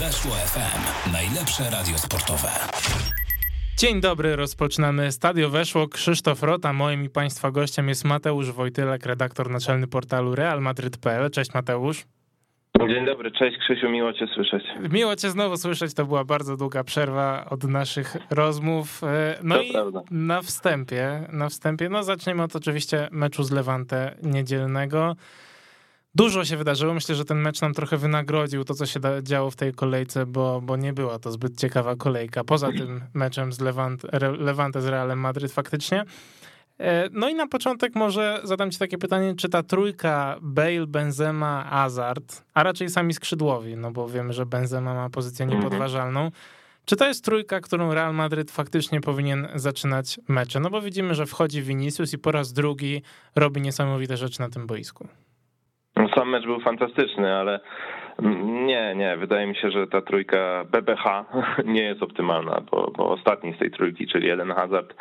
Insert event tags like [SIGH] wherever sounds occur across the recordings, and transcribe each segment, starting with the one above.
Weszło FM. Najlepsze radio sportowe. Dzień dobry, rozpoczynamy Stadio Weszło. Krzysztof Rota, moim i Państwa gościem jest Mateusz Wojtylek, redaktor naczelny portalu realmadryt.pl. Cześć Mateusz. Dzień dobry, cześć Krzysiu, miło Cię słyszeć. Miło Cię znowu słyszeć, to była bardzo długa przerwa od naszych rozmów. E, no to i prawda. na wstępie, na wstępie, no zaczniemy od oczywiście meczu z Levante niedzielnego. Dużo się wydarzyło. Myślę, że ten mecz nam trochę wynagrodził to, co się działo w tej kolejce, bo, bo nie była to zbyt ciekawa kolejka. Poza tym meczem z Levante, Levante z Realem Madryt faktycznie. E, no i na początek może zadam ci takie pytanie, czy ta trójka Bale, Benzema, Hazard, a raczej sami skrzydłowi, no bo wiemy, że Benzema ma pozycję niepodważalną, czy to jest trójka, którą Real Madryt faktycznie powinien zaczynać mecze? No bo widzimy, że wchodzi Vinicius i po raz drugi robi niesamowite rzeczy na tym boisku. No, sam mecz był fantastyczny, ale nie, nie, wydaje mi się, że ta trójka BBH [LAUGHS] nie jest optymalna, bo, bo ostatni z tej trójki, czyli jeden Hazard,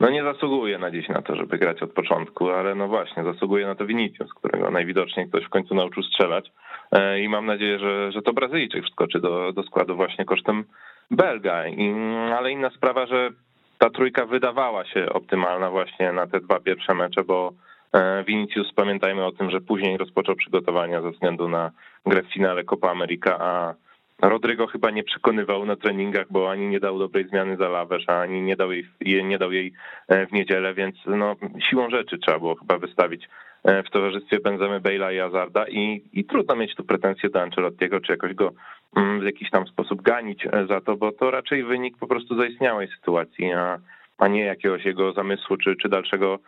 no nie zasługuje na dziś na to, żeby grać od początku, ale no właśnie, zasługuje na to Vinicius, którego najwidoczniej ktoś w końcu nauczył strzelać. E, i mam nadzieję, że, że to Brazylijczyk wskoczy do, do składu właśnie kosztem Belga, I, ale inna sprawa, że ta trójka wydawała się optymalna właśnie na te dwa pierwsze mecze, bo Vinicius, pamiętajmy o tym, że później rozpoczął przygotowania ze względu na grę w finale Copa America, a Rodrygo chyba nie przekonywał na treningach, bo ani nie dał dobrej zmiany za Lawesz, ani nie dał jej, nie dał jej w niedzielę, więc no, siłą rzeczy trzeba było chyba wystawić w towarzystwie Benzemy, Bale'a i Azarda i, i trudno mieć tu pretensje do Ancelottiego, czy jakoś go w jakiś tam sposób ganić za to, bo to raczej wynik po prostu zaistniałej sytuacji, a, a nie jakiegoś jego zamysłu, czy, czy dalszego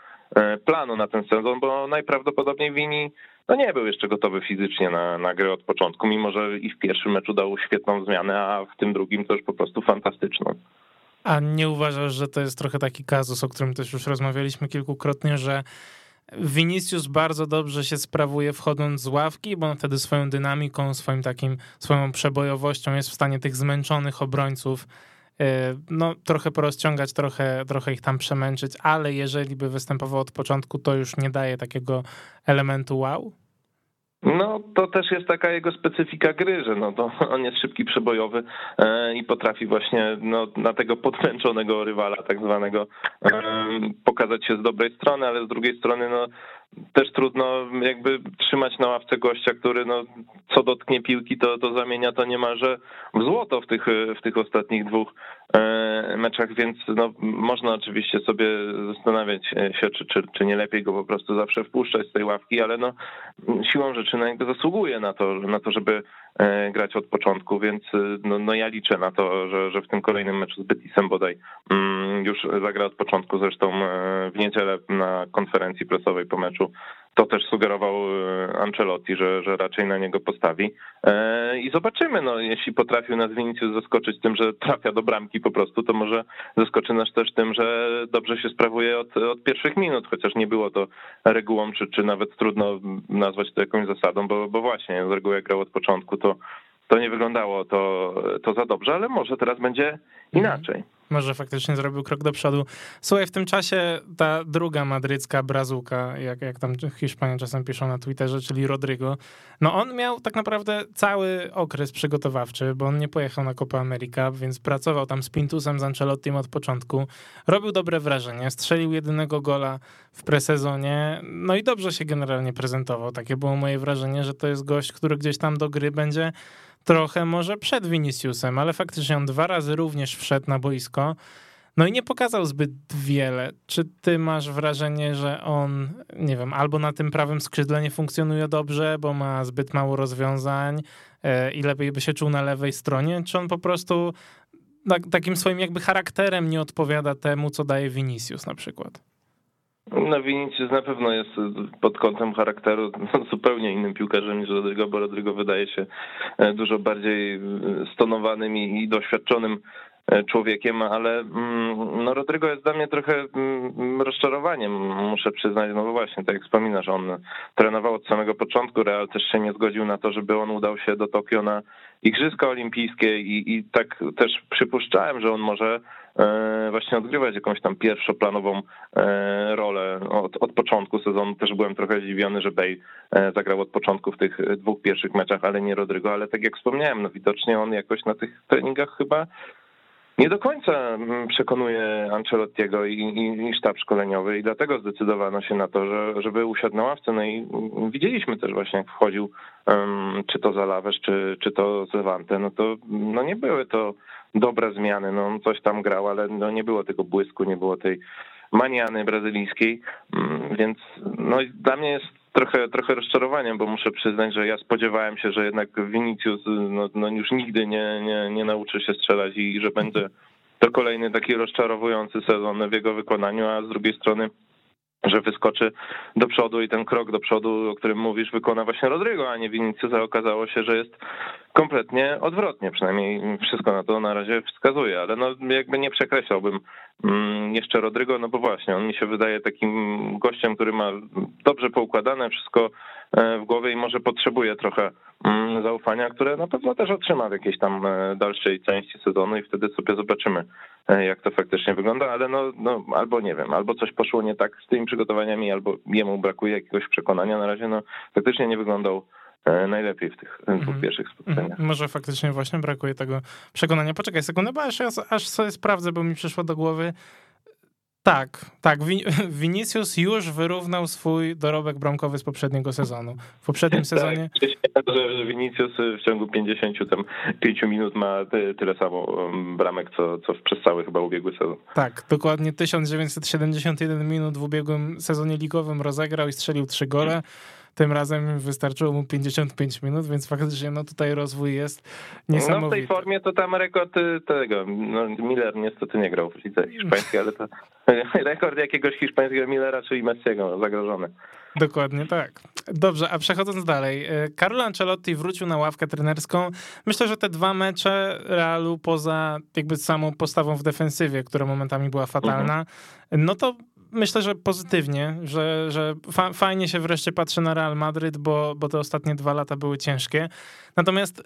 planu na ten sezon, bo najprawdopodobniej Wini no nie był jeszcze gotowy fizycznie na, na grę od początku, mimo że i w pierwszym meczu dał świetną zmianę, a w tym drugim już po prostu fantastyczną. A nie uważasz, że to jest trochę taki kazus, o którym też już rozmawialiśmy kilkukrotnie, że Vinicius bardzo dobrze się sprawuje wchodząc z ławki, bo wtedy swoją dynamiką, swoim takim, swoją przebojowością jest w stanie tych zmęczonych obrońców no, trochę porozciągać, trochę, trochę ich tam przemęczyć, ale jeżeli by występował od początku, to już nie daje takiego elementu wow? No, to też jest taka jego specyfika gry, że no, to [LAUGHS] on jest szybki, przebojowy e, i potrafi właśnie no, na tego podmęczonego rywala tak zwanego e, pokazać się z dobrej strony, ale z drugiej strony no, też trudno jakby trzymać na ławce gościa, który no, co dotknie piłki, to, to zamienia to niemalże w złoto w tych, w tych ostatnich dwóch meczach, więc no, można oczywiście sobie zastanawiać się, czy, czy, czy nie lepiej go po prostu zawsze wpuszczać z tej ławki, ale no, siłą rzeczy no, zasługuje na to, na to, żeby e, grać od początku, więc no, no ja liczę na to, że, że w tym kolejnym meczu z Betisem bodaj mm, już zagra od początku, zresztą e, w niedzielę na konferencji prasowej po meczu to też sugerował Ancelotti, że, że raczej na niego postawi. I zobaczymy, no, jeśli potrafił nas Vinicius zaskoczyć tym, że trafia do bramki po prostu, to może zaskoczy nas też tym, że dobrze się sprawuje od, od pierwszych minut, chociaż nie było to regułą, czy, czy nawet trudno nazwać to jakąś zasadą, bo, bo właśnie z reguły jak grał od początku, to, to nie wyglądało to, to za dobrze, ale może teraz będzie inaczej. Może faktycznie zrobił krok do przodu. Słuchaj, w tym czasie ta druga madrycka brazułka, jak, jak tam Hiszpanie czasem piszą na Twitterze, czyli Rodrigo, no on miał tak naprawdę cały okres przygotowawczy, bo on nie pojechał na Copa America, więc pracował tam z Pintusem, z Ancelottim od początku. Robił dobre wrażenie, strzelił jedynego gola w presezonie, no i dobrze się generalnie prezentował. Takie było moje wrażenie, że to jest gość, który gdzieś tam do gry będzie trochę może przed Viniciusem, ale faktycznie on dwa razy również wszedł na boisko. No i nie pokazał zbyt wiele. Czy ty masz wrażenie, że on, nie wiem, albo na tym prawym skrzydle nie funkcjonuje dobrze, bo ma zbyt mało rozwiązań i lepiej by się czuł na lewej stronie, czy on po prostu takim swoim jakby charakterem nie odpowiada temu, co daje Vinicius na przykład? No Vinicius na pewno jest pod kątem charakteru zupełnie innym piłkarzem niż Rodrigo, bo Rodrigo wydaje się dużo bardziej stonowanym i doświadczonym człowiekiem, ale no Rodrigo jest dla mnie trochę rozczarowaniem, muszę przyznać, no bo właśnie, tak jak wspominasz, on trenował od samego początku, Real też się nie zgodził na to, żeby on udał się do Tokio na Igrzyska Olimpijskie i, i tak też przypuszczałem, że on może właśnie odgrywać jakąś tam pierwszoplanową rolę od, od początku sezonu. Też byłem trochę zdziwiony, że Bale zagrał od początku w tych dwóch pierwszych meczach, ale nie Rodrygo, ale tak jak wspomniałem, no widocznie on jakoś na tych treningach chyba nie do końca mm, przekonuje Ancelottiego i, i, i sztab szkoleniowy i dlatego zdecydowano się na to, że, żeby usiadł na ławce. No i widzieliśmy też właśnie, jak wchodził, um, czy to Zalawesz, czy, czy to Zewante, no to no nie były to dobre zmiany. No on coś tam grał, ale no nie było tego błysku, nie było tej maniany brazylijskiej, mm, więc no dla mnie jest trochę, trochę rozczarowaniem, bo muszę przyznać, że ja spodziewałem się, że jednak Vinicius no, no już nigdy nie, nie, nie nauczy się strzelać i że będzie to kolejny taki rozczarowujący sezon w jego wykonaniu, a z drugiej strony że wyskoczy do przodu i ten krok do przodu, o którym mówisz, wykona właśnie Rodrigo, a nie Vinicius, a okazało się, że jest kompletnie odwrotnie, przynajmniej wszystko na to na razie wskazuje, ale no jakby nie przekreślałbym mm, jeszcze Rodrigo, no bo właśnie, on mi się wydaje takim gościem, który ma dobrze poukładane wszystko e, w głowie i może potrzebuje trochę mm, zaufania, które na pewno też otrzyma w jakiejś tam e, dalszej części sezonu i wtedy sobie zobaczymy, e, jak to faktycznie wygląda, ale no, no albo nie wiem, albo coś poszło nie tak z tymi przygotowaniami, albo jemu brakuje jakiegoś przekonania, na razie no faktycznie nie wyglądał najlepiej w tych dwóch mm. pierwszych spotkaniach. Mm. Może faktycznie właśnie brakuje tego przekonania. Poczekaj sekundę, bo aż, aż sobie sprawdzę, bo mi przyszło do głowy. Tak, tak. Vinicius już wyrównał swój dorobek bramkowy z poprzedniego sezonu. W poprzednim tak, sezonie. Tak, że Vinicius w ciągu 55 minut ma tyle samo um, bramek, co, co przez cały chyba ubiegły sezon. Tak, dokładnie 1971 minut w ubiegłym sezonie ligowym rozegrał i strzelił trzy gole. Tym razem wystarczyło mu 55 minut, więc faktycznie no tutaj rozwój jest niesamowity. No w tej formie to tam rekord y, tego, no Miller niestety nie grał w lidze hiszpańskiej, ale to [LAUGHS] rekord jakiegoś hiszpańskiego Millera, czyli Messiego zagrożony. Dokładnie tak. Dobrze, a przechodząc dalej. Y, Carlo Ancelotti wrócił na ławkę trenerską. Myślę, że te dwa mecze Realu poza jakby samą postawą w defensywie, która momentami była fatalna, mhm. no to myślę, że pozytywnie, że, że fa fajnie się wreszcie patrzy na Real Madryt, bo, bo te ostatnie dwa lata były ciężkie. Natomiast e,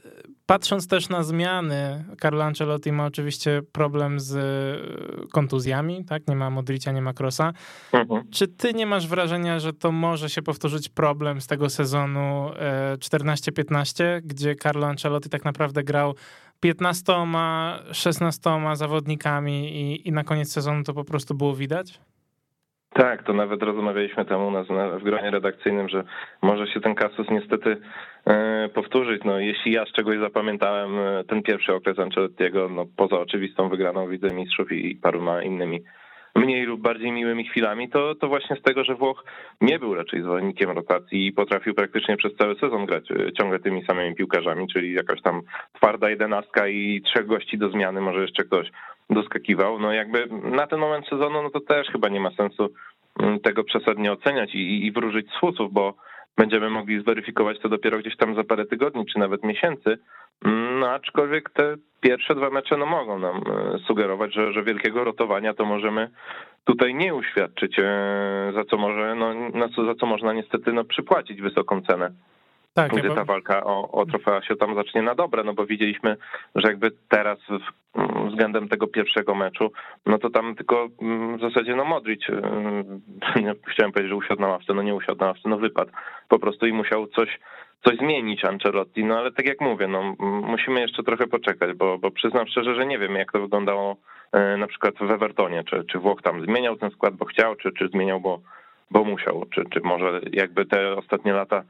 patrząc też na zmiany, Carlo Ancelotti ma oczywiście problem z e, kontuzjami, tak? Nie ma Modricia, nie ma Krosa. Mhm. Czy ty nie masz wrażenia, że to może się powtórzyć problem z tego sezonu 14-15, e, gdzie Carlo Ancelotti tak naprawdę grał 15, 16 zawodnikami i, i na koniec sezonu to po prostu było widać? Tak, to nawet rozmawialiśmy tam u nas w gronie redakcyjnym, że może się ten kasus niestety e, powtórzyć. No, jeśli ja z czegoś zapamiętałem e, ten pierwszy okres Ancelottiego, no, poza oczywistą wygraną Widzę Mistrzów i paroma innymi mniej lub bardziej miłymi chwilami, to, to właśnie z tego, że Włoch nie był raczej zwolennikiem rotacji i potrafił praktycznie przez cały sezon grać e, ciągle tymi samymi piłkarzami, czyli jakaś tam twarda jedenastka i trzech gości do zmiany, może jeszcze ktoś doskakiwał. No jakby na ten moment sezonu, no to też chyba nie ma sensu mm, tego przesadnie oceniać i, i wróżyć z fusów, bo będziemy mogli zweryfikować to dopiero gdzieś tam za parę tygodni, czy nawet miesięcy. Mm, no aczkolwiek te pierwsze dwa mecze no mogą nam e, sugerować, że, że wielkiego rotowania to możemy tutaj nie uświadczyć, e, za co może, no, za co można niestety no, przypłacić wysoką cenę tak, gdy ta walka o, o trofea się tam zacznie na dobre, no bo widzieliśmy, że jakby teraz w, mm, względem tego pierwszego meczu, no to tam tylko mm, w zasadzie no Modric, [LAUGHS] y, chciałem powiedzieć, że usiadł na ławce, no nie usiadł na ławce, no wypadł. Po prostu i musiał coś coś zmienić Ancelotti, no ale tak jak mówię, no musimy jeszcze trochę poczekać, bo, bo przyznam szczerze, że nie wiem jak to wyglądało y, na przykład w Evertonie, czy, czy Włoch tam zmieniał ten skład, bo chciał, czy, czy zmieniał, bo, bo musiał, czy, czy może jakby te ostatnie lata mm,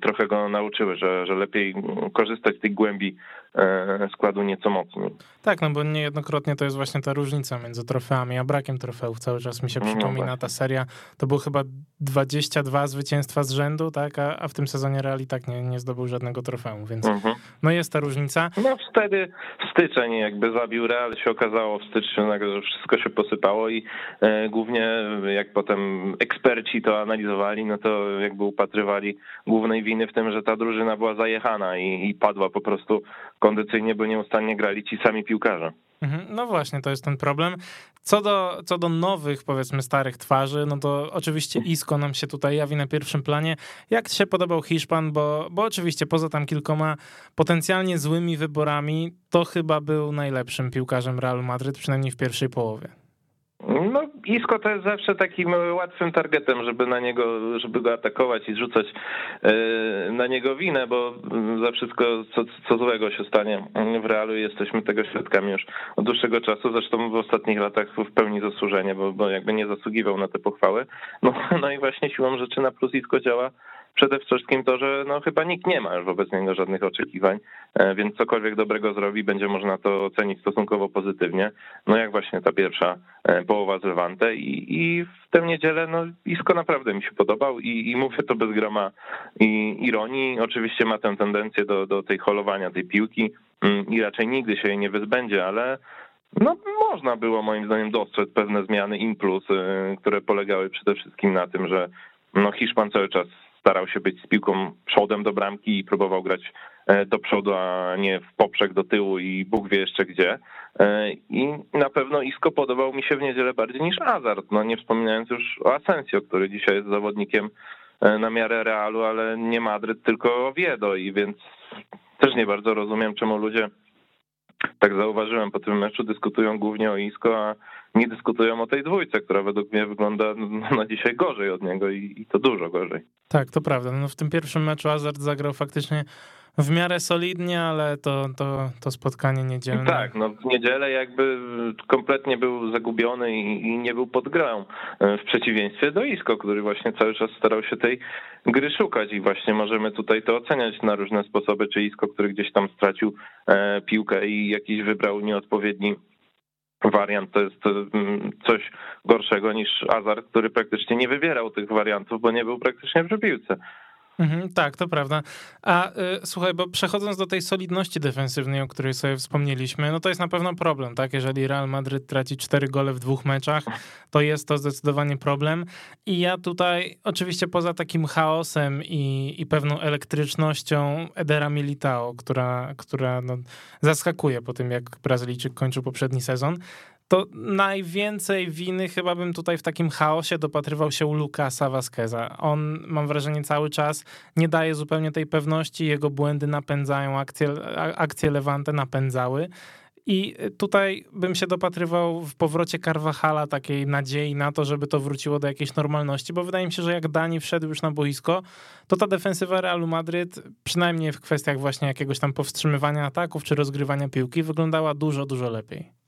trochę go nauczyły, że, że lepiej korzystać z tej głębi e, składu nieco mocniej. Tak, no bo niejednokrotnie to jest właśnie ta różnica między trofeami a brakiem trofeów. Cały czas mi się no przypomina no ta seria. To było chyba 22 zwycięstwa z rzędu, tak, a, a w tym sezonie Real i tak nie, nie zdobył żadnego trofeum, więc mhm. no jest ta różnica. No wtedy styczeń jakby zabił Real, się okazało w styczniu, że wszystko się posypało i e, głównie jak potem eksperci to analizowali, no to jakby upatrywali głównej winy w tym, że ta drużyna była zajechana i, i padła po prostu kondycyjnie, bo nieustannie grali ci sami piłkarze. Mhm. No właśnie, to jest ten problem. Co do, co do nowych, powiedzmy, starych twarzy, no to oczywiście Isco nam się tutaj jawi na pierwszym planie. Jak ci się podobał Hiszpan? Bo, bo oczywiście poza tam kilkoma potencjalnie złymi wyborami, to chyba był najlepszym piłkarzem Realu Madryt, przynajmniej w pierwszej połowie. No, Isko to jest zawsze takim łatwym targetem, żeby na niego, żeby go atakować i zrzucać e, na niego winę, bo za wszystko, co, co złego się stanie w realu, jesteśmy tego świadkami już od dłuższego czasu, zresztą w ostatnich latach w pełni zasłużenie, bo, bo jakby nie zasługiwał na te pochwały. No, [LAUGHS] no i właśnie siłą rzeczy na plus Isko działa przede wszystkim to, że no chyba nikt nie ma już wobec niego żadnych oczekiwań, e, więc cokolwiek dobrego zrobi, będzie można to ocenić stosunkowo pozytywnie. No jak właśnie ta pierwsza e, połowa z Levante i, i w tę niedzielę no Isco naprawdę mi się podobał i, i mówię to bez grama i ironii. Oczywiście ma tę tendencję do, do tej holowania tej piłki mm, i raczej nigdy się jej nie wyzbędzie, ale no, można było moim zdaniem dostrzec pewne zmiany plus, e, które polegały przede wszystkim na tym, że no, Hiszpan cały czas starał się być z piłką przodem do bramki i próbował grać do przodu, a nie w poprzek do tyłu i Bóg wie jeszcze gdzie. E, I na pewno Isco podobał mi się w niedzielę bardziej niż Azard, no nie wspominając już o Asensio, który dzisiaj jest zawodnikiem e, na miarę Realu, ale nie Madryt, tylko Oviedo i więc też nie bardzo rozumiem, czemu ludzie tak zauważyłem po tym meczu, dyskutują głównie o Isco, a nie dyskutują o tej dwójce, która według mnie wygląda na dzisiaj gorzej od niego i, i to dużo gorzej. Tak, to prawda. No w tym pierwszym meczu Hazard zagrał faktycznie w miarę solidnie, ale to, to, to spotkanie niedzielne. Tak, no w niedzielę jakby kompletnie był zagubiony i, i, nie był pod grą. W przeciwieństwie do Isko, który właśnie cały czas starał się tej gry szukać i właśnie możemy tutaj to oceniać na różne sposoby, czy Isko, który gdzieś tam stracił e, piłkę i jakiś wybrał nieodpowiedni wariant to jest mm, coś gorszego niż Azar, który praktycznie nie wybierał tych wariantów, bo nie był praktycznie przy piłce. Mhm, tak, to prawda. A y, słuchaj, bo przechodząc do tej solidności defensywnej, o której sobie wspomnieliśmy, no to jest na pewno problem, tak? Jeżeli Real Madryt traci cztery gole w dwóch meczach, to jest to zdecydowanie problem. I ja tutaj, oczywiście poza takim chaosem i, i pewną elektrycznością Edera Militao, która, która no, zaskakuje po tym, jak Brazylijczyk kończył poprzedni sezon, to najwięcej winy chyba bym tutaj w takim chaosie dopatrywał się u Lukasa Vasqueza. On, mam wrażenie, cały czas nie daje zupełnie tej pewności, jego błędy napędzają, akcje, akcje Levante napędzały. I tutaj bym się dopatrywał w powrocie Carvajala takiej nadziei na to, żeby to wróciło do jakiejś normalności, bo wydaje mi się, że jak Dani wszedł już na boisko, to ta defensywa Realu Madryt, przynajmniej w kwestiach właśnie jakiegoś tam powstrzymywania ataków czy rozgrywania piłki, wyglądała dużo, dużo lepiej.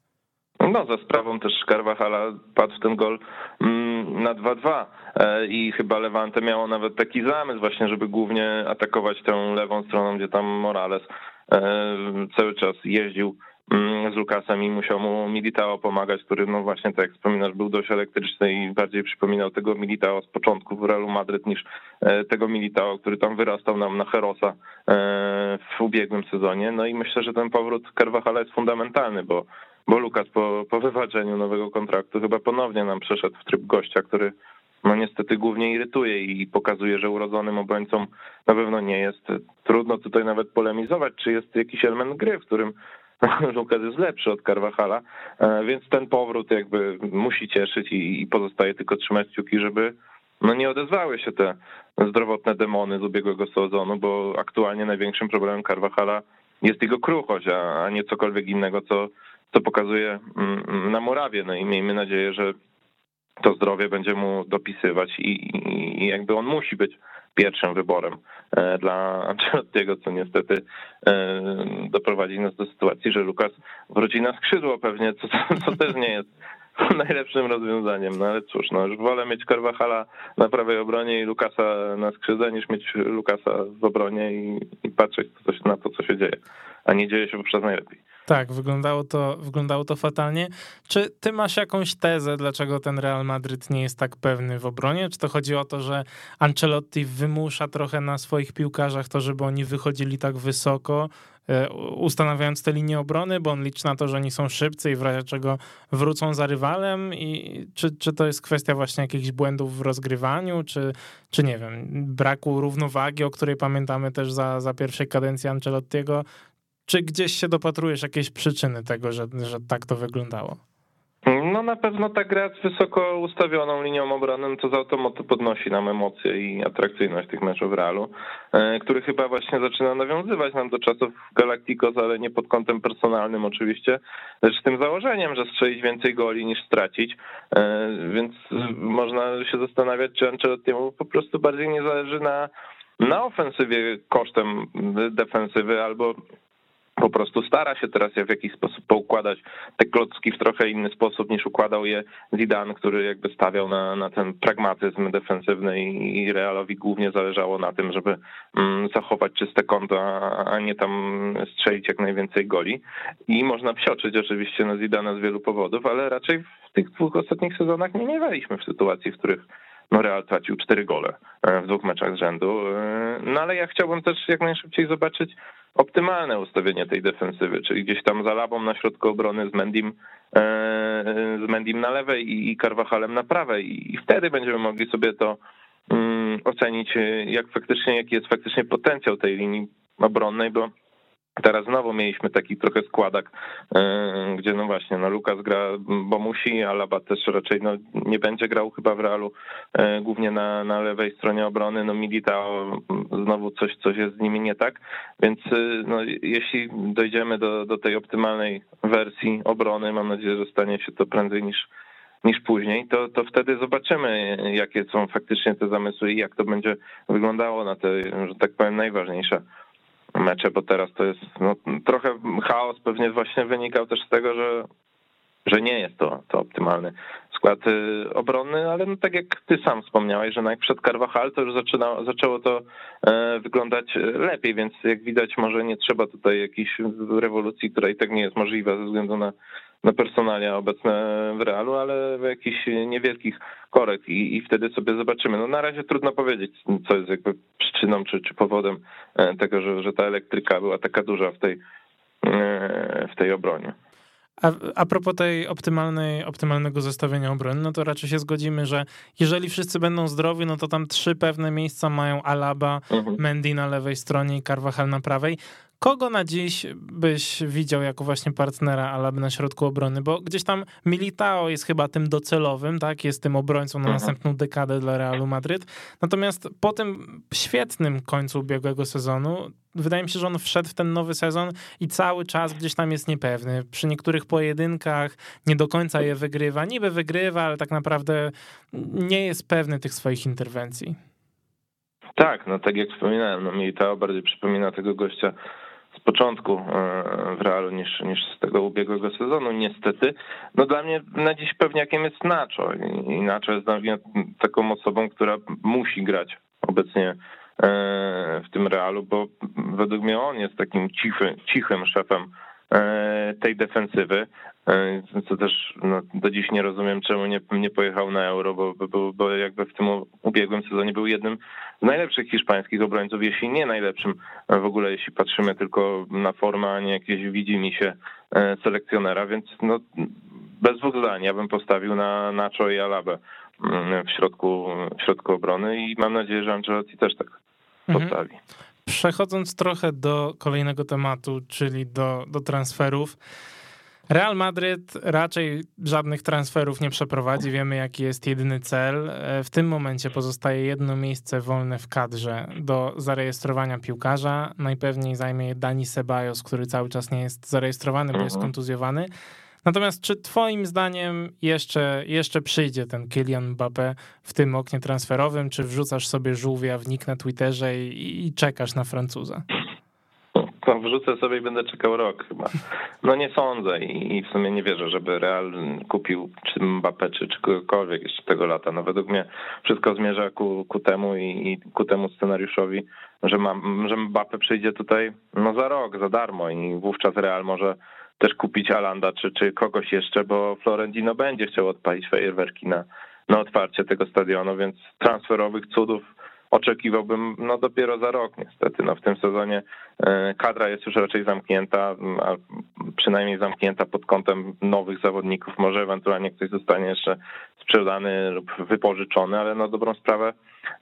No, za sprawą też Carvajala padł ten gol mm, na 2-2 e, i chyba Levante miało nawet taki zamysł właśnie, żeby głównie atakować tę lewą stroną, gdzie tam Morales e, cały czas jeździł mm, z Lukasem i musiał mu Militao pomagać, który no właśnie tak jak wspominasz był dość elektryczny i bardziej przypominał tego Militao z początku w Realu Madryt niż e, tego Militao, który tam wyrastał nam na Herosa w ubiegłym sezonie. No i myślę, że ten powrót Carvajala jest fundamentalny, bo bo Lukas po, po wywalczeniu nowego kontraktu chyba ponownie nam przeszedł w tryb gościa, który no niestety głównie irytuje i pokazuje, że urodzonym obrońcą na pewno nie jest. Trudno tutaj nawet polemizować, czy jest jakiś element gry, w którym [LAUGHS] Lukas jest lepszy od Carvajala, e, więc ten powrót jakby musi cieszyć i, pozostaje tylko trzymać kciuki, żeby no nie odezwały się te zdrowotne demony z ubiegłego sezonu, bo aktualnie największym problemem Carvajala jest jego kruchość, a nie cokolwiek innego, co co pokazuje mm, na murawie. No i miejmy nadzieję, że to zdrowie będzie mu dopisywać i, i, jakby on musi być pierwszym wyborem e, dla [LAUGHS] Ancelottiego, co niestety e, doprowadzi nas do sytuacji, że Lukas wróci na skrzydło pewnie, co, co też nie jest [LAUGHS] najlepszym rozwiązaniem, no ale cóż, no już wolę mieć Carvajala na prawej obronie i Lukasa na skrzydle, niż mieć Lukasa w obronie i, i patrzeć na to, co się dzieje, a nie dzieje się poprzez najlepiej. Tak, wyglądało to, wyglądało to fatalnie. Czy ty masz jakąś tezę, dlaczego ten Real Madryt nie jest tak pewny w obronie? Czy to chodzi o to, że Ancelotti wymusza trochę na swoich piłkarzach to, żeby oni wychodzili tak wysoko, e, ustanawiając te linie obrony, bo on liczy na to, że oni są szybcy i w razie czego wrócą za rywalem? I czy, czy to jest kwestia właśnie jakichś błędów w rozgrywaniu, czy, czy nie wiem, braku równowagi, o której pamiętamy też za, za pierwszej kadencji Ancelottiego? Czy gdzieś się dopatrujesz jakiejś przyczyny tego, że, że tak to wyglądało? No na pewno ta gra z wysoko ustawioną linią obrony to z automatu podnosi nam emocje i atrakcyjność tych meczów w Realu, e, który chyba właśnie zaczyna nawiązywać nam do czasów Galacticos, ale nie pod kątem personalnym oczywiście, lecz z tym założeniem, że strzelić więcej goli niż stracić, e, więc można się zastanawiać, czy Ancelottiemu po prostu bardziej nie zależy na na ofensywie kosztem defensywy albo po prostu stara się teraz w jakiś sposób poukładać te klocki w trochę inny sposób niż układał je Zidane, który jakby stawiał na, na ten pragmatyzm defensywny i Realowi głównie zależało na tym, żeby mm, zachować czyste konto, a nie tam strzelić jak najwięcej goli. I można psioczyć oczywiście na Zidane z wielu powodów, ale raczej w tych dwóch ostatnich sezonach nie miewaliśmy w sytuacji, w których no Real tracił cztery gole e, w dwóch meczach z rzędu. E, no ale ja chciałbym też jak najszybciej zobaczyć optymalne ustawienie tej defensywy, czyli gdzieś tam za Labą na środku obrony z Mendim, e, z Mendim na lewej i Carvajalem na prawej i wtedy będziemy mogli sobie to mm, ocenić, jak faktycznie, jaki jest faktycznie potencjał tej linii obronnej, bo Teraz znowu mieliśmy taki trochę składak, e, gdzie no właśnie, no Lukas gra, bo musi, a Laba też raczej no, nie będzie grał chyba w Realu, e, głównie na, na lewej stronie obrony, no Militao znowu coś, coś jest z nimi nie tak, więc e, no, jeśli dojdziemy do, do tej optymalnej wersji obrony, mam nadzieję, że stanie się to prędzej niż niż później, to, to wtedy zobaczymy, jakie są faktycznie te zamysły i jak to będzie wyglądało na te, że tak powiem, najważniejsze mecze, bo teraz to jest no, trochę chaos pewnie właśnie wynikał też z tego, że, że nie jest to, to optymalny skład y, obronny, ale no, tak jak ty sam wspomniałeś, że najpierw przed Carvajal to już zaczyna, zaczęło to e, wyglądać lepiej, więc jak widać może nie trzeba tutaj jakiejś rewolucji, która i tak nie jest możliwa ze względu na na personalia obecne w Realu, ale w jakichś niewielkich korekt i, i wtedy sobie zobaczymy. No na razie trudno powiedzieć, co jest jakby przyczyną czy, czy powodem e, tego, że, że ta elektryka była taka duża w tej, e, w tej obronie. A, a propos tej optymalnej, optymalnego zestawienia obrony, no to raczej się zgodzimy, że jeżeli wszyscy będą zdrowi, no to tam trzy pewne miejsca mają Alaba, mhm. Mendy na lewej stronie i Carvajal na prawej. Kogo na dziś byś widział jako właśnie partnera Alaby na środku obrony? Bo gdzieś tam Militao jest chyba tym docelowym, tak? Jest tym obrońcą na mhm. następną dekadę dla Realu Madryt. Natomiast po tym świetnym końcu ubiegłego sezonu, wydaje mi się, że on wszedł w ten nowy sezon i cały czas gdzieś tam jest niepewny. Przy niektórych pojedynkach nie do końca je wygrywa. Niby wygrywa, ale tak naprawdę nie jest pewny tych swoich interwencji. Tak, no tak jak wspominałem, no Militao bardziej przypomina tego gościa z początku e, w Realu niż, niż z tego ubiegłego sezonu, niestety. No dla mnie na dziś pewniakiem jest Nacho i Nacho jest taką osobą, która musi grać obecnie e, w tym Realu, bo według mnie on jest takim cichy, cichym szefem e, tej defensywy. E, co też no, do dziś nie rozumiem, czemu nie, nie pojechał na Euro, bo, bo, bo jakby w tym ubiegłym sezonie był jednym z najlepszych hiszpańskich obrońców, jeśli nie najlepszym w ogóle, jeśli patrzymy tylko na formę, a nie jakieś widzi mi się e, selekcjonera, więc no, bez dwóch zdań ja bym postawił na Nacho i Alabę mm, w środku, w środku obrony i mam nadzieję, że Ancelotti też tak mhm. postawi. Przechodząc trochę do kolejnego tematu, czyli do, do transferów. Real Madryt raczej żadnych transferów nie przeprowadzi. Wiemy, jaki jest jedyny cel. W tym momencie pozostaje jedno miejsce wolne w kadrze do zarejestrowania piłkarza. Najpewniej zajmie je Dani Ceballos, który cały czas nie jest zarejestrowany, bo jest mhm. kontuzjowany. Natomiast czy twoim zdaniem jeszcze, jeszcze przyjdzie ten Kylian Mbappé w tym oknie transferowym, czy wrzucasz sobie żółwia w nick na Twitterze i, i czekasz na Francuza? Wrzucę sobie i będę czekał rok chyba. No nie sądzę i w sumie nie wierzę, żeby Real kupił czy Mbappé, czy, czy kogokolwiek jeszcze tego lata. No według mnie wszystko zmierza ku, ku temu i, i ku temu scenariuszowi, że, mam, że przyjdzie tutaj no za rok, za darmo i wówczas Real może też kupić Alanda czy, czy kogoś jeszcze, bo Florentino będzie chciał odpalić fajerwerki na, na otwarcie tego stadionu, więc transferowych cudów oczekiwałbym no dopiero za rok niestety. No w tym sezonie kadra jest już raczej zamknięta, a przynajmniej zamknięta pod kątem nowych zawodników. Może ewentualnie ktoś zostanie jeszcze sprzedany lub wypożyczony, ale na dobrą sprawę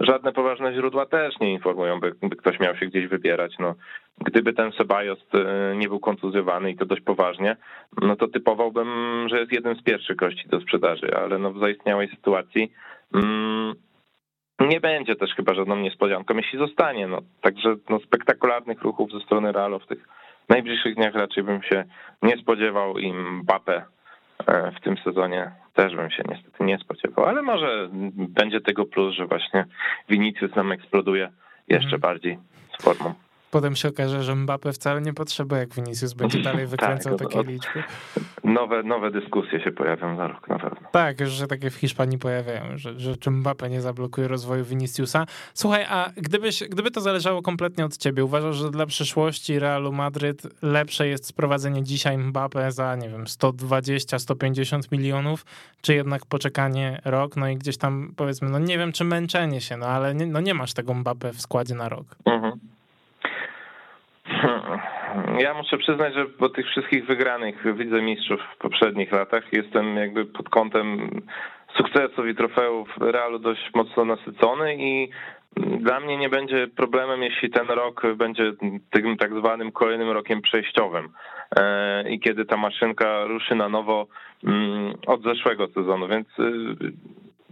żadne poważne źródła też nie informują, by, by ktoś miał się gdzieś wybierać. No, gdyby ten Sebajos e, nie był kontuzjowany i to dość poważnie, no to typowałbym, że jest jeden z pierwszych gości do sprzedaży, ale no w zaistniałej sytuacji mm, nie będzie też chyba żadną niespodzianką, jeśli zostanie. No, także no, spektakularnych ruchów ze strony Realu w tych najbliższych dniach raczej bym się nie spodziewał i Mbappe w tym sezonie też bym się niestety nie spodziewał, ale może będzie tego plus, że właśnie Vinicius nam eksploduje jeszcze mhm. bardziej z formą. Potem się okaże, że Mbappe wcale nie potrzebuje, jak Vinicius będzie [LAUGHS] dalej tak, wykręcał tak, takie liczby. Nowe, nowe dyskusje się pojawią za rok na pewno. Tak, że takie w Hiszpanii pojawiają, że, że czy Mbappe nie zablokuje rozwoju Viniciusa. Słuchaj, a gdybyś, gdyby to zależało kompletnie od ciebie, uważasz, że dla przyszłości Realu Madryt lepsze jest sprowadzenie dzisiaj Mbappe za, nie wiem, 120-150 milionów, czy jednak poczekanie rok, no i gdzieś tam powiedzmy, no nie wiem, czy męczenie się, no ale nie, no nie masz tego Mbappe w składzie na rok. Mhm. Ja muszę przyznać, że po tych wszystkich wygranych widzę mistrzów w poprzednich latach jestem jakby pod kątem sukcesów i trofeów Realu dość mocno nasycony i dla mnie nie będzie problemem, jeśli ten rok będzie tym tak zwanym kolejnym rokiem przejściowym e, i kiedy ta maszynka ruszy na nowo mm, od zeszłego sezonu, więc y,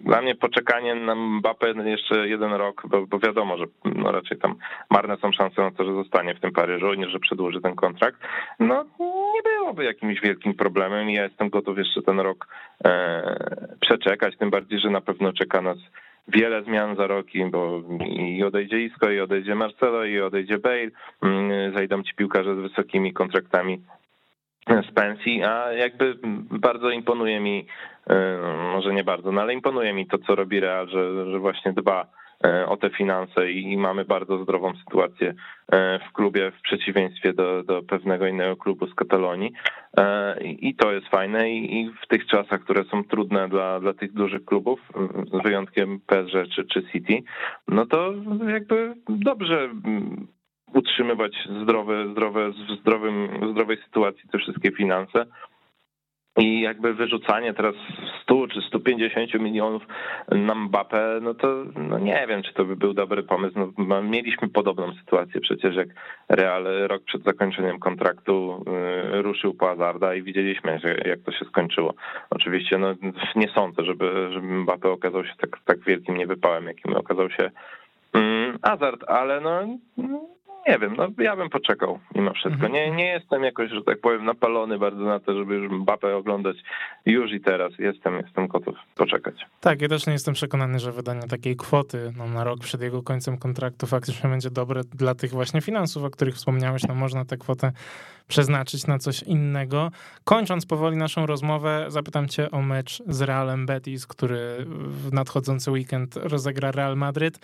dla mnie poczekanie na Mbappé jeszcze jeden rok, bo, bo, wiadomo, że no raczej tam marne są szanse na to, że zostanie w tym Paryżu, nie że przedłuży ten kontrakt, no nie byłoby jakimś wielkim problemem. Ja jestem gotów jeszcze ten rok e, przeczekać, tym bardziej, że na pewno czeka nas wiele zmian za roki, bo i odejdzie Isco, i odejdzie Marcelo, i odejdzie Bale, mm, zajdą ci piłkarze z wysokimi kontraktami z pensji, a jakby bardzo imponuje mi, e, może nie bardzo, no ale imponuje mi to, co robi Real, że, że właśnie dba e, o te finanse i, mamy bardzo zdrową sytuację e, w klubie w przeciwieństwie do, do pewnego innego klubu z Katalonii. I to jest fajne i, w tych czasach, które są trudne dla, dla tych dużych klubów, z wyjątkiem PSG czy, czy City, no to jakby dobrze utrzymywać zdrowe, zdrowe, w zdrowym, w zdrowej sytuacji te wszystkie finanse. I jakby wyrzucanie teraz 100 czy 150 milionów na Mbappé, no to no nie wiem, czy to by był dobry pomysł. No, mieliśmy podobną sytuację przecież, jak Real rok przed zakończeniem kontraktu y, ruszył po Azarda i widzieliśmy, jak to się skończyło. Oczywiście no, nie sądzę, żeby, żeby Mbappé okazał się tak, tak wielkim niewypałem, jakim okazał się mm, Azard, ale no nie wiem, no ja bym poczekał mimo wszystko. Mhm. Nie, nie jestem jakoś, że tak powiem, napalony bardzo na to, żeby już Mbappé oglądać już i teraz. Jestem, jestem gotów poczekać. Tak, ja też nie jestem przekonany, że wydanie takiej kwoty no, na rok przed jego końcem kontraktu faktycznie będzie dobre dla tych właśnie finansów, o których wspomniałeś. No można tę kwotę przeznaczyć na coś innego. Kończąc powoli naszą rozmowę, zapytam cię o mecz z Realem Betis, który w nadchodzący weekend rozegra Real Madryt.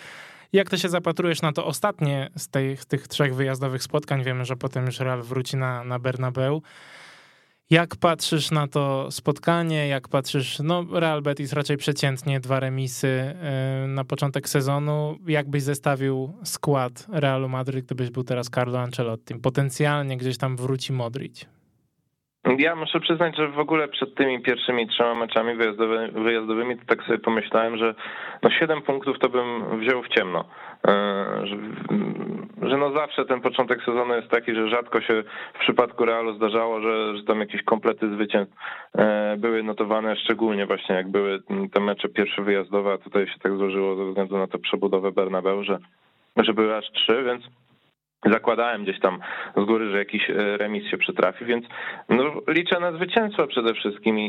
Jak ty się zapatrujesz na to ostatnie z, z tych trzech wyjazdowych spotkań? Wiemy, że potem już Real wróci na, na Bernabeu. Jak patrzysz na to spotkanie? Jak patrzysz, no Real Betis raczej przeciętnie, dwa remisy yy, na początek sezonu. Jak byś zestawił skład Realu Madryt, gdybyś był teraz Carlo Ancelotti? Potencjalnie gdzieś tam wróci Modric. Ja muszę przyznać, że w ogóle przed tymi pierwszymi trzema meczami wyjazdowy, wyjazdowymi to tak sobie pomyślałem, że no 7 punktów to bym wziął w ciemno. E, że, że no zawsze ten początek sezonu jest taki, że rzadko się w przypadku Realu zdarzało, że, że tam jakieś komplety zwycięstw e, były notowane, szczególnie właśnie jak były te mecze pierwsze wyjazdowe, a tutaj się tak złożyło ze względu na tę przebudowę Bernabeu, że, że były aż trzy, więc zakładałem gdzieś tam z góry, że jakiś e, remis się przytrafi, więc no, liczę na zwycięstwo przede wszystkim i,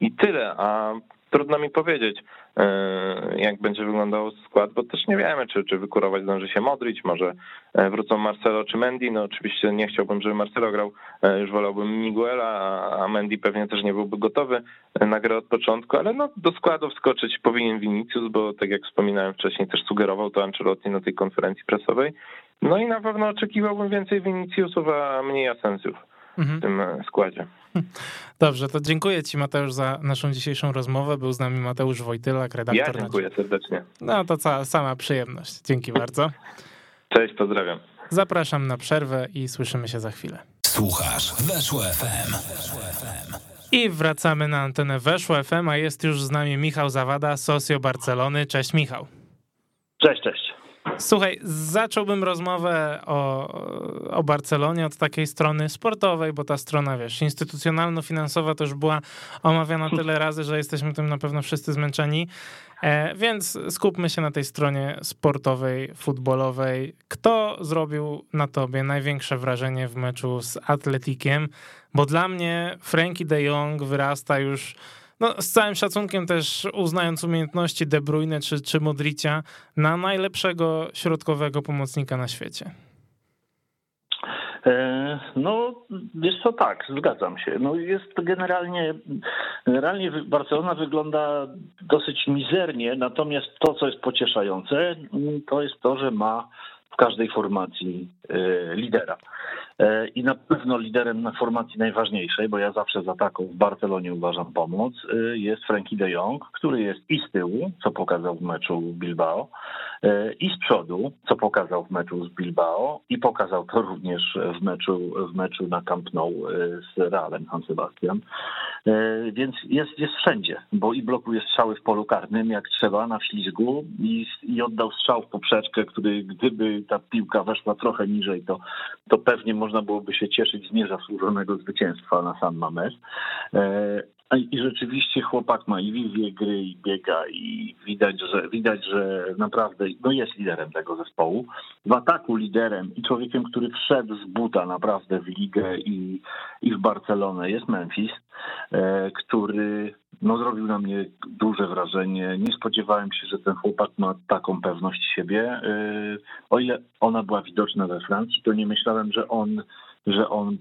i, i tyle, a trudno mi powiedzieć, e, jak będzie wyglądał skład, bo też nie wiemy, czy, czy wykurować zdąży się Modrić, może e, wrócą Marcelo czy Mendy, no oczywiście nie chciałbym, żeby Marcelo grał, już wolałbym Miguela, a Mendy pewnie też nie byłby gotowy na grę od początku, ale no do składu wskoczyć powinien Vinicius, bo tak jak wspominałem wcześniej, też sugerował to Ancelotti na tej konferencji prasowej, no i na pewno oczekiwałbym więcej Viniciusów, a mniej Asensjów mhm. w tym składzie. [LAUGHS] Dobrze, to dziękuję Ci Mateusz za naszą dzisiejszą rozmowę. Był z nami Mateusz Wojtylak, redaktor. Ja dziękuję serdecznie. No to cała, sama przyjemność. Dzięki bardzo. Cześć, pozdrawiam. Zapraszam na przerwę i słyszymy się za chwilę. Słuchasz Weszło FM. Weszło FM. I wracamy na antenę Weszło FM, a jest już z nami Michał Zawada, socjo Barcelony. Cześć Michał. Cześć, cześć. Słuchaj, zacząłbym rozmowę o, o Barcelonie od takiej strony sportowej, bo ta strona, wiesz, instytucjonalno-finansowa to już była omawiana tyle razy, że jesteśmy tym na pewno wszyscy zmęczeni. E, więc skupmy się na tej stronie sportowej, futbolowej. Kto zrobił na tobie największe wrażenie w meczu z Atletikiem? Bo dla mnie Frankie de Jong wyrasta już no, z całym szacunkiem też uznając umiejętności De Bruyne czy, czy Modricia na najlepszego środkowego pomocnika na świecie. E, no, wiesz co, tak, zgadzam się. No jest generalnie, generalnie Barcelona wygląda dosyć mizernie, natomiast to, co jest pocieszające, to jest to, że ma w każdej formacji e, lidera. E, i na pewno liderem na formacji najważniejszej, bo ja zawsze za taką w Barcelonie uważam pomoc, e, jest Frankie de Jong, który jest i z tyłu, co pokazał w meczu Bilbao, e, i z przodu, co pokazał w meczu z Bilbao i pokazał to również w meczu, w meczu na Camp Nou z Realem San Sebastian. Więc jest, jest wszędzie, bo i blokuje strzały w polu karnym, jak trzeba, na ślizgu i, i oddał strzał w poprzeczkę, który gdyby ta piłka weszła trochę niżej, to, to pewnie może można byłoby się cieszyć z niezasłużonego zwycięstwa na San Mames. I rzeczywiście chłopak ma i wizję gry, i biega, i widać, że widać, że naprawdę no jest liderem tego zespołu. W ataku liderem i człowiekiem, który wszedł z buta naprawdę w ligę i, i w Barcelonę jest Memphis, e, który no, zrobił na mnie duże wrażenie. Nie spodziewałem się, że ten chłopak ma taką pewność siebie. E, o ile ona była widoczna we Francji, to nie myślałem, że on, że on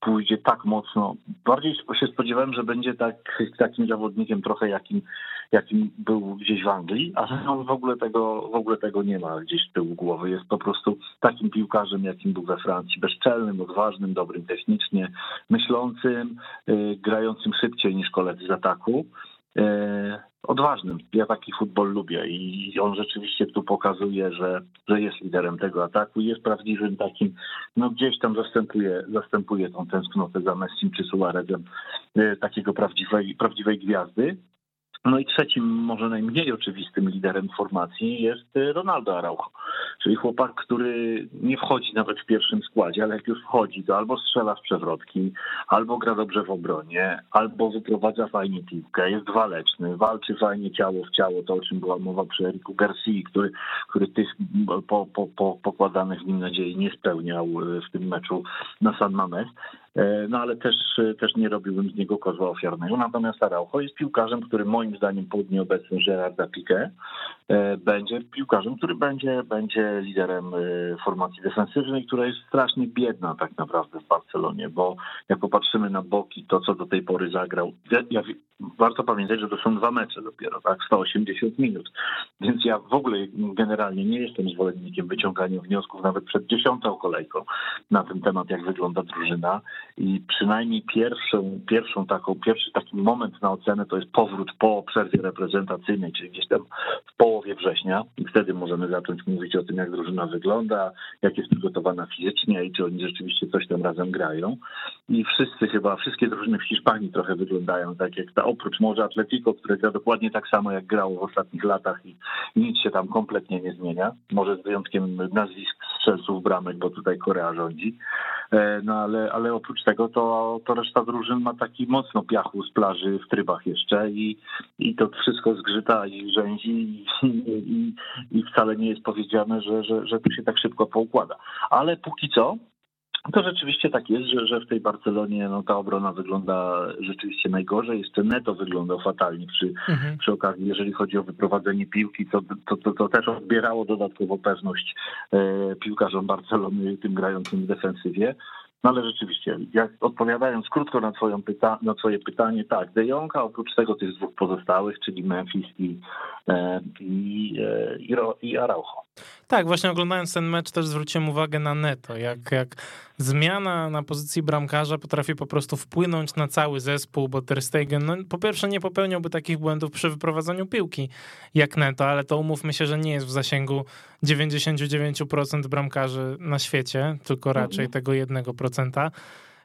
pójdzie tak mocno. Bardziej się spodziewałem, że będzie tak, takim zawodnikiem trochę jakim, jakim był gdzieś w Anglii, ale on w ogóle tego, w ogóle tego nie ma gdzieś z tyłu głowy. Jest po prostu takim piłkarzem, jakim był we Francji. Bezczelnym, odważnym, dobrym technicznie, myślącym, yy, grającym szybciej niż koledzy z ataku. Yy, odważnym. Ja taki futbol lubię i on rzeczywiście tu pokazuje, że, że jest liderem tego ataku i jest prawdziwym takim, no gdzieś tam zastępuje, zastępuje tą tęsknotę za Messim czy Suarezem e, takiego prawdziwej, prawdziwej gwiazdy. No i trzecim, może najmniej oczywistym liderem formacji jest Ronaldo Araujo, czyli chłopak, który nie wchodzi nawet w pierwszym składzie, ale jak już wchodzi, to albo strzela z przewrotki, albo gra dobrze w obronie, albo wyprowadza fajnie piłkę, jest waleczny, walczy fajnie ciało w ciało, to o czym była mowa przy Eriku Garcia, który, który tych po, po, po, pokładanych w nim nadziei nie spełniał w tym meczu na San Mamés. E, no ale też, też nie robiłbym z niego kozła ofiarnego. Natomiast Araujo jest piłkarzem, który moim zdaniem po dniu obecnym Gerarda Piqué e, będzie piłkarzem, który będzie, będzie liderem e, formacji defensywnej, która jest strasznie biedna tak naprawdę w Barcelonie, bo jak popatrzymy na boki, to co do tej pory zagrał, ja, warto pamiętać, że to są dwa mecze dopiero, tak, 180 minut, więc ja w ogóle generalnie nie jestem zwolennikiem wyciągania wniosków nawet przed dziesiątą kolejką na ten temat, jak wygląda drużyna i przynajmniej pierwszą, pierwszą taką, pierwszy taki moment na ocenę to jest powrót po przerwie reprezentacyjnej, czyli gdzieś tam w połowie września i wtedy możemy zacząć mówić o tym, jak drużyna wygląda, jak jest przygotowana fizycznie i czy oni rzeczywiście coś tam razem grają. I wszyscy chyba, wszystkie drużyny w Hiszpanii trochę wyglądają tak jak ta, oprócz może Atletico, które gra dokładnie tak samo jak grało w ostatnich latach i, nic się tam kompletnie nie zmienia. Może z wyjątkiem nazwisk strzelców bramek, bo tutaj Korea rządzi. E, no ale, ale oprócz tego to, to reszta drużyn ma taki mocno piachu z plaży w trybach jeszcze i, i to wszystko zgrzyta i rzęzi i, i, i wcale nie jest powiedziane, że, że, że to się tak szybko poukłada. Ale póki co to rzeczywiście tak jest, że, że w tej Barcelonie no, ta obrona wygląda rzeczywiście najgorzej. Jeszcze Neto wyglądał fatalnie przy, mhm. przy okazji, jeżeli chodzi o wyprowadzenie piłki, to, to, to, to też odbierało dodatkowo pewność e, piłkarzom Barcelony, tym grającym w defensywie. No ale rzeczywiście, jak odpowiadając krótko na, twoją pyta na twoje pytanie, tak, De Jong, a oprócz tego tych dwóch pozostałych, czyli Memphis i, e, i, e, i, i Araujo. Tak, właśnie oglądając ten mecz też zwróciłem uwagę na Neto, jak, jak zmiana na pozycji bramkarza potrafi po prostu wpłynąć na cały zespół, bo Ter Stegen, no, po pierwsze nie popełniałby takich błędów przy wyprowadzaniu piłki jak Neto, ale to umówmy się, że nie jest w zasięgu 99% bramkarzy na świecie, tylko raczej mhm. tego 1%.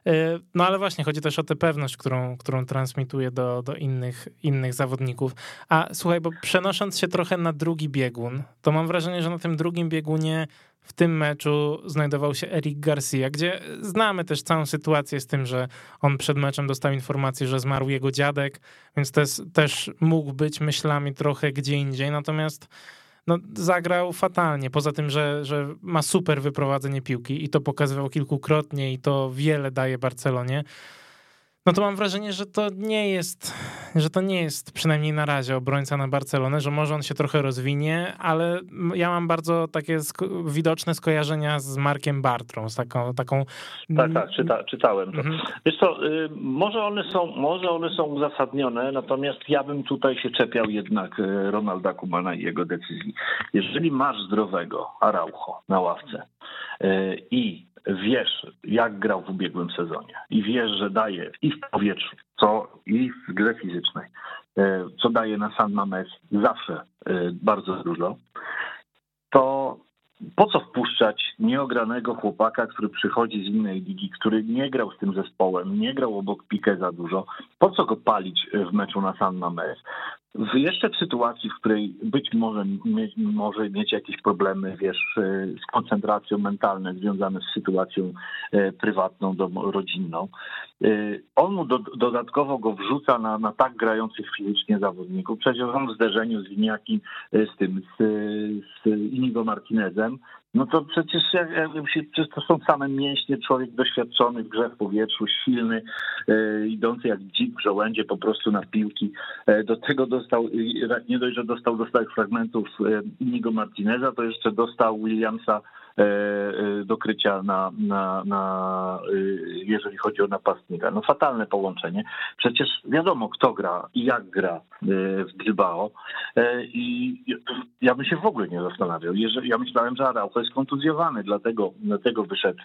E, no ale właśnie, chodzi też o tę pewność, którą, którą transmituje do, do innych, innych zawodników. A słuchaj, bo przenosząc się trochę na drugi biegun, to mam wrażenie, że na tym drugim biegunie w tym meczu znajdował się Eric Garcia, gdzie znamy też całą sytuację z tym, że on przed meczem dostał informację, że zmarł jego dziadek, więc też, też mógł być myślami trochę gdzie indziej. Natomiast no, zagrał fatalnie. Poza tym, że, że ma super wyprowadzenie piłki i to pokazywał kilkukrotnie i to wiele daje Barcelonie no to mam wrażenie, że to nie jest, że to nie jest przynajmniej na razie obrońca na Barcelonę, że może on się trochę rozwinie, ale ja mam bardzo takie sko widoczne skojarzenia z Markiem Bartrą, z taką... taką... Tak, tak, czyta, czytałem to. Mhm. Wiesz co, y, może one, są, może one są uzasadnione, natomiast ja bym tutaj się czepiał jednak y, Ronalda Kumana i jego decyzji. Jeżeli masz zdrowego Araujo na ławce y, i wiesz, jak grał w ubiegłym sezonie i wiesz, że daje i w powietrzu, co i w grze fizycznej, e, co daje na San Mames zawsze e, bardzo dużo, to po co wpuszczać nieogranego chłopaka, który przychodzi z innej ligi, który nie grał z tym zespołem, nie grał obok Pique za dużo? Po co go palić w meczu na San Mamés? Jeszcze w sytuacji, w której być może może mieć jakieś problemy, wiesz, z koncentracją mentalną związane z sytuacją e, prywatną, rodzinną, e, on mu do, dodatkowo go wrzuca na, na tak grających fizycznie zawodników. Przecież on w zderzeniu z Winiakim, e, z tym, z, z Inigo Martinezem, no to przecież, się, przecież to są same mięśnie, człowiek doświadczony w grze w powietrzu, silny, e, idący jak dzik w żołędzie po prostu na piłki. E, do tego dostał, nie dość, że dostał dostał fragmentów e, Inigo Martineza, to jeszcze dostał Williamsa E, e, do krycia na, na, na, e, jeżeli chodzi o napastnika. No fatalne połączenie. Przecież wiadomo, kto gra i jak gra w Bilbao i ja bym się w ogóle nie zastanawiał. Jeżeli, ja myślałem, że Araujo jest kontuzjowany, dlatego, dlatego, wyszedł,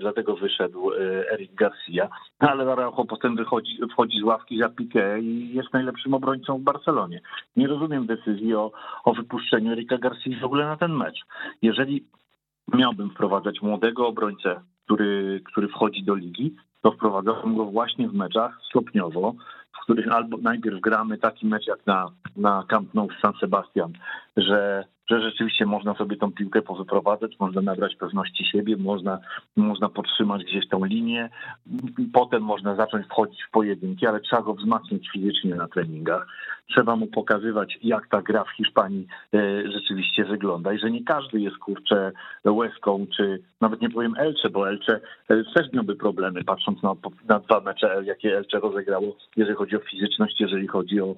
dlatego wyszedł Eric Garcia, ale Araujo potem wychodzi, wchodzi z ławki za Piqué i jest najlepszym obrońcą w Barcelonie. Nie rozumiem decyzji o, o wypuszczeniu Erika Garcia w ogóle na ten mecz. Jeżeli miałbym wprowadzać młodego obrońcę, który, który wchodzi do ligi, to wprowadzałbym go właśnie w meczach stopniowo, w których albo najpierw gramy taki mecz jak na, na Camp Nou w San Sebastian, że że rzeczywiście można sobie tą piłkę powyprowadzać, można nabrać pewności siebie, można, można podtrzymać gdzieś tą linię, potem można zacząć wchodzić w pojedynki, ale trzeba go wzmacniać fizycznie na treningach. Trzeba mu pokazywać, jak ta gra w Hiszpanii e, rzeczywiście wygląda i że nie każdy jest kurczę łezką, czy nawet nie powiem Elcze, bo Elcze e, też miałby problemy, patrząc na, na dwa mecze, jakie Elcze rozegrało, jeżeli chodzi o fizyczność, jeżeli chodzi o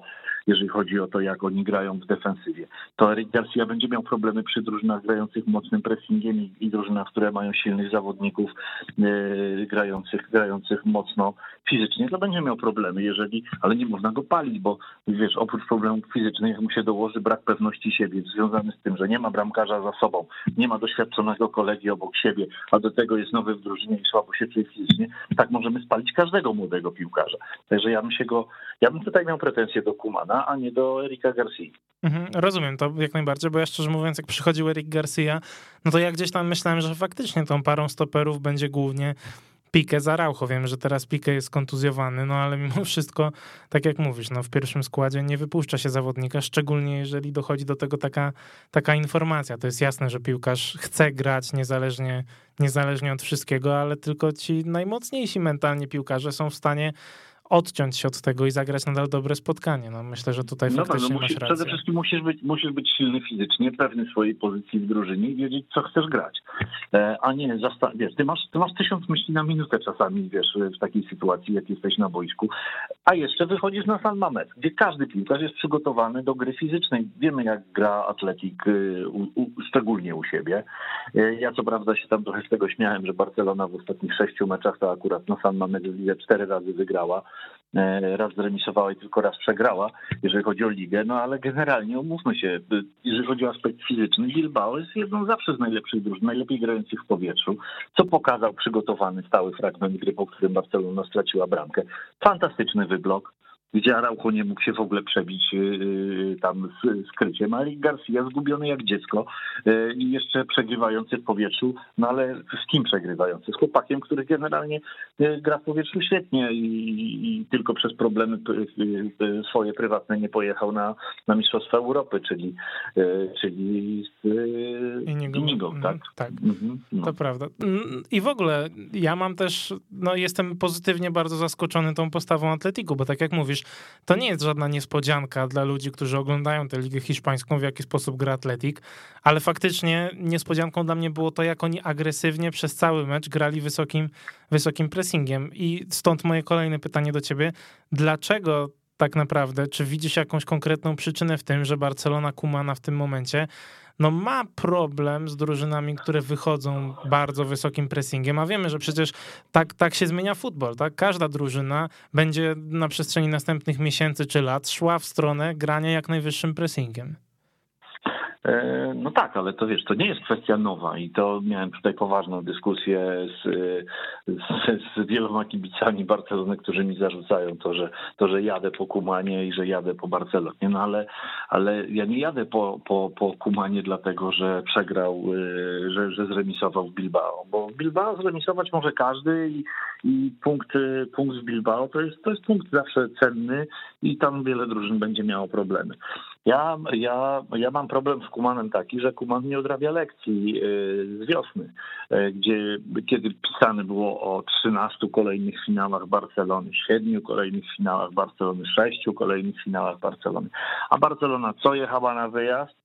jeżeli chodzi o to, jak oni grają w defensywie. To Eric Garcia będzie miał problemy przy drużynach grających mocnym pressingiem i, drużynach, które mają silnych zawodników yy, grających, grających mocno fizycznie, to będzie miał problemy, jeżeli, ale nie można go palić, bo wiesz, oprócz problemów fizycznych mu się dołoży brak pewności siebie, związany z tym, że nie ma bramkarza za sobą, nie ma doświadczonego kolegi obok siebie, a do tego jest nowy w drużynie i słabo się czuje fizycznie, tak możemy spalić każdego młodego piłkarza. Także ja bym się go, ja bym tutaj miał pretensje do Kumana, a nie do Erika Garcia. Mhm, rozumiem to jak najbardziej, bo ja szczerze mówiąc, jak przychodził Erik Garcia, no to ja gdzieś tam myślałem, że faktycznie tą parą stoperów będzie głównie Pique za Raucho. Wiem, że teraz Pique jest kontuzjowany, no ale mimo wszystko, tak jak mówisz, no w pierwszym składzie nie wypuszcza się zawodnika, szczególnie jeżeli dochodzi do tego taka, taka informacja. To jest jasne, że piłkarz chce grać niezależnie, niezależnie od wszystkiego, ale tylko ci najmocniejsi mentalnie piłkarze są w stanie odciąć się od tego i zagrać nadal dobre spotkanie. No myślę, że tutaj no faktycznie no, musisz, masz rację. Przede wszystkim musisz być, musisz być silny fizycznie, pewny swojej pozycji w drużynie i wiedzieć, co chcesz grać. E, a nie, zasta- wiesz, ty masz, ty masz tysiąc myśli na minutę czasami, wiesz, w takiej sytuacji, jak jesteś na boisku, a jeszcze wychodzisz na San Mamet, gdzie każdy piłkarz jest przygotowany do gry fizycznej. Wiemy, jak gra atletik, y, u, u, szczególnie u siebie. E, ja co prawda się tam trochę z tego śmiałem, że Barcelona w ostatnich sześciu meczach to akurat na San Mamet cztery razy wygrała, raz zremisowała i tylko raz przegrała, jeżeli chodzi o ligę, no ale generalnie umówmy się, jeżeli chodzi o aspekt fizyczny, Bilbao jest jedną zawsze z najlepszych drużyn, najlepiej grających w powietrzu, co pokazał przygotowany stały fragment gry, po którym Barcelona straciła bramkę. Fantastyczny wyblok, gdzie Araujo nie mógł się w ogóle przebić yy, tam z, z kryciem, a Garcia zgubiony jak dziecko yy, i jeszcze przegrywający w powietrzu, no ale z kim przegrywający? Z chłopakiem, który generalnie yy, gra w powietrzu świetnie i, i tylko przez problemy swoje prywatne nie pojechał na, na Mistrzostwa Europy, czyli, czyli z Inigo, Inigo tak? Mhm, tak, mhm, no. to prawda. Mm, I w ogóle ja mam też, no jestem pozytywnie bardzo zaskoczony tą postawą Atletiku, bo tak jak mówisz, to nie jest żadna niespodzianka dla ludzi, którzy oglądają tę ligę hiszpańską, w jaki sposób gra Atletik, ale faktycznie niespodzianką dla mnie było to, jak oni agresywnie przez cały mecz grali wysokim, wysokim pressingiem. I stąd moje kolejne pytanie do ciebie. Dlaczego tak naprawdę, czy widzisz jakąś konkretną przyczynę w tym, że Barcelona Kumana w tym momencie no ma problem z drużynami, które wychodzą bardzo wysokim pressingiem, a wiemy, że przecież tak, tak się zmienia futbol, tak? Każda drużyna będzie na przestrzeni następnych miesięcy czy lat szła w stronę grania jak najwyższym pressingiem. E, no tak, ale to wiesz, to nie jest kwestia nowa i to miałem tutaj poważną dyskusję z, z, z wieloma kibicami Barcelony, którzy mi zarzucają to, że to, że jadę po Kumanie i że jadę po Barcelonie. No ale, ale ja nie jadę po, po, po Kumanie dlatego, że przegrał, e, że, że zremisował w Bilbao, bo w Bilbao zremisować może każdy i, i punkt, punkt z Bilbao to jest, to jest punkt zawsze cenny i tam wiele drużyn będzie miało problemy. Ja, ja, ja mam problem z Kumanem taki, że Kuman nie odrabia lekcji y, z wiosny, y, gdzie kiedy pisane było o 13 kolejnych finałach Barcelony, 7 kolejnych finałach Barcelony, 6 kolejnych finałach Barcelony. A Barcelona co jechała na wyjazd?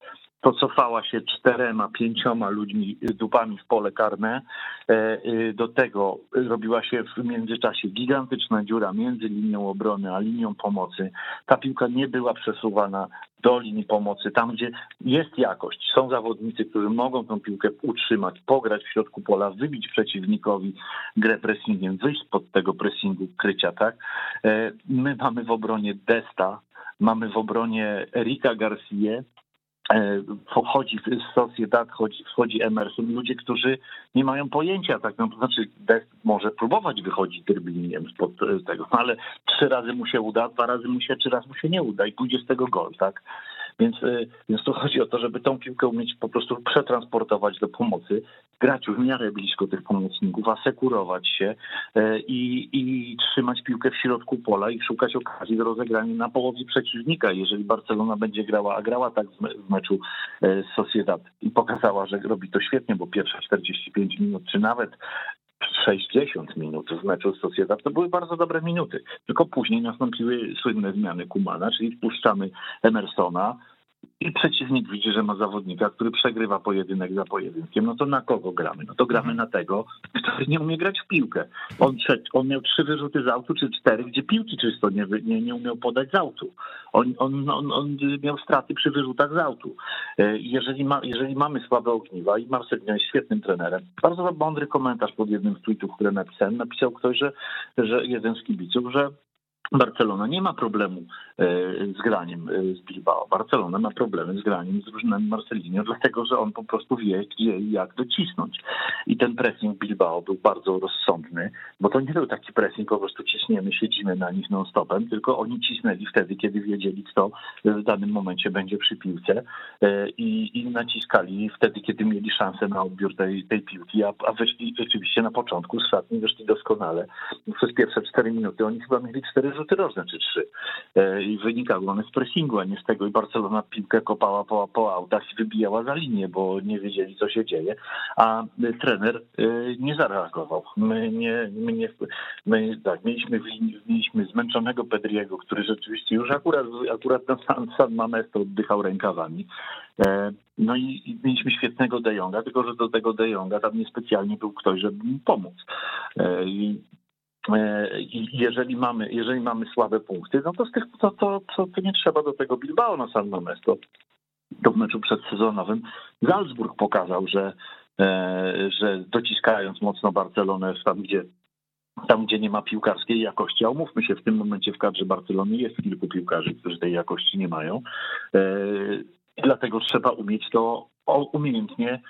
To cofała się czterema, pięcioma ludźmi, dupami w pole karne. E, y, do tego robiła się w międzyczasie gigantyczna dziura między linią obrony a linią pomocy. Ta piłka nie była przesuwana do linii pomocy, tam gdzie jest jakość. Są zawodnicy, którzy mogą tą piłkę utrzymać, pograć w środku pola, wybić przeciwnikowi grę pressingiem, wyjść spod tego pressingu krycia, tak? E, my mamy w obronie Desta, mamy w obronie Erika Garcia, wchodzi w Sociedad, wchodzi, wchodzi Emerson, ludzie, którzy nie mają pojęcia, tak, no, to znaczy Dest może próbować wychodzić dribblingiem spod e, tego, no, ale trzy razy mu się uda, dwa razy mu się, trzy razy mu się nie uda i pójdzie z tego gol, tak. Więc, y, więc tu chodzi o to, żeby tą piłkę umieć po prostu przetransportować do pomocy, grać w miarę blisko tych pomocników, asekurować się y, i, i trzymać piłkę w środku pola i szukać okazji do rozegrania na połowie przeciwnika. Jeżeli Barcelona będzie grała, a grała tak w meczu z Sociedad i pokazała, że robi to świetnie, bo pierwsze 45 minut, czy nawet 60 minut w meczu z Sociedad to były bardzo dobre minuty. Tylko później nastąpiły słynne zmiany Kumana, czyli wpuszczamy Emersona, i przeciwnik widzi, że ma zawodnika, który przegrywa pojedynek za pojedynkiem, no to na kogo gramy? No to gramy mhm. na tego, który nie umie grać w piłkę. On, on miał trzy wyrzuty z autu, czy cztery, gdzie piłki czysto nie, nie, nie umiał podać z autu. On, on, on, on miał straty przy wyrzutach z autu. E, jeżeli, ma, jeżeli mamy słabe ogniwa i Marcelino jest świetnym trenerem, bardzo mądry komentarz pod jednym z tweetów, które napisałem, napisał ktoś, że, że jeden z kibiców, że Barcelona nie ma problemu e, z graniem e, z Bilbao. Barcelona ma problemy z graniem z drużynami Marcelinio, [LAUGHS] dlatego że on po prostu wie, gdzie i jak docisnąć. I ten pressing Bilbao był bardzo rozsądny, bo to nie był taki pressing, po prostu ciśniemy, siedzimy na nich non-stopem, tylko oni cisnęli wtedy, kiedy wiedzieli, kto w danym momencie będzie przy piłce e, i, i naciskali wtedy, kiedy mieli szansę na odbiór tej, tej piłki, a, a wyszli rzeczywiście na początku z szatni, wyszli doskonale. Przez pierwsze cztery minuty oni chyba mieli cztery rożne czy trzy. E, I wynikały one z pressingu, a nie z tego. I Barcelona piłkę kopała po, po autach i wybijała za linię, bo nie wiedzieli, co się dzieje. A trener e, nie zareagował. My nie, my nie, my tak, mieliśmy, mieliśmy zmęczonego Pedriego, który rzeczywiście już akurat, akurat na San, San Mamesto oddychał rękawami. E, no i, mieliśmy świetnego De Jonga, tylko że do tego De Jonga tam niespecjalnie był ktoś, żeby mu pomóc. I E, jeżeli mamy, jeżeli mamy słabe punkty, no to, z tych, to, to, to, to nie trzeba do tego Bilbao na San Mamés. To, to w meczu przedsezonowym Salzburg pokazał, że, e, że dociskając mocno Barcelonę tam, gdzie tam, gdzie nie ma piłkarskiej jakości. A umówmy się, w tym momencie w kadrze Barcelony jest kilku piłkarzy, którzy tej jakości nie mają. I dlatego trzeba umieć to umiejętnie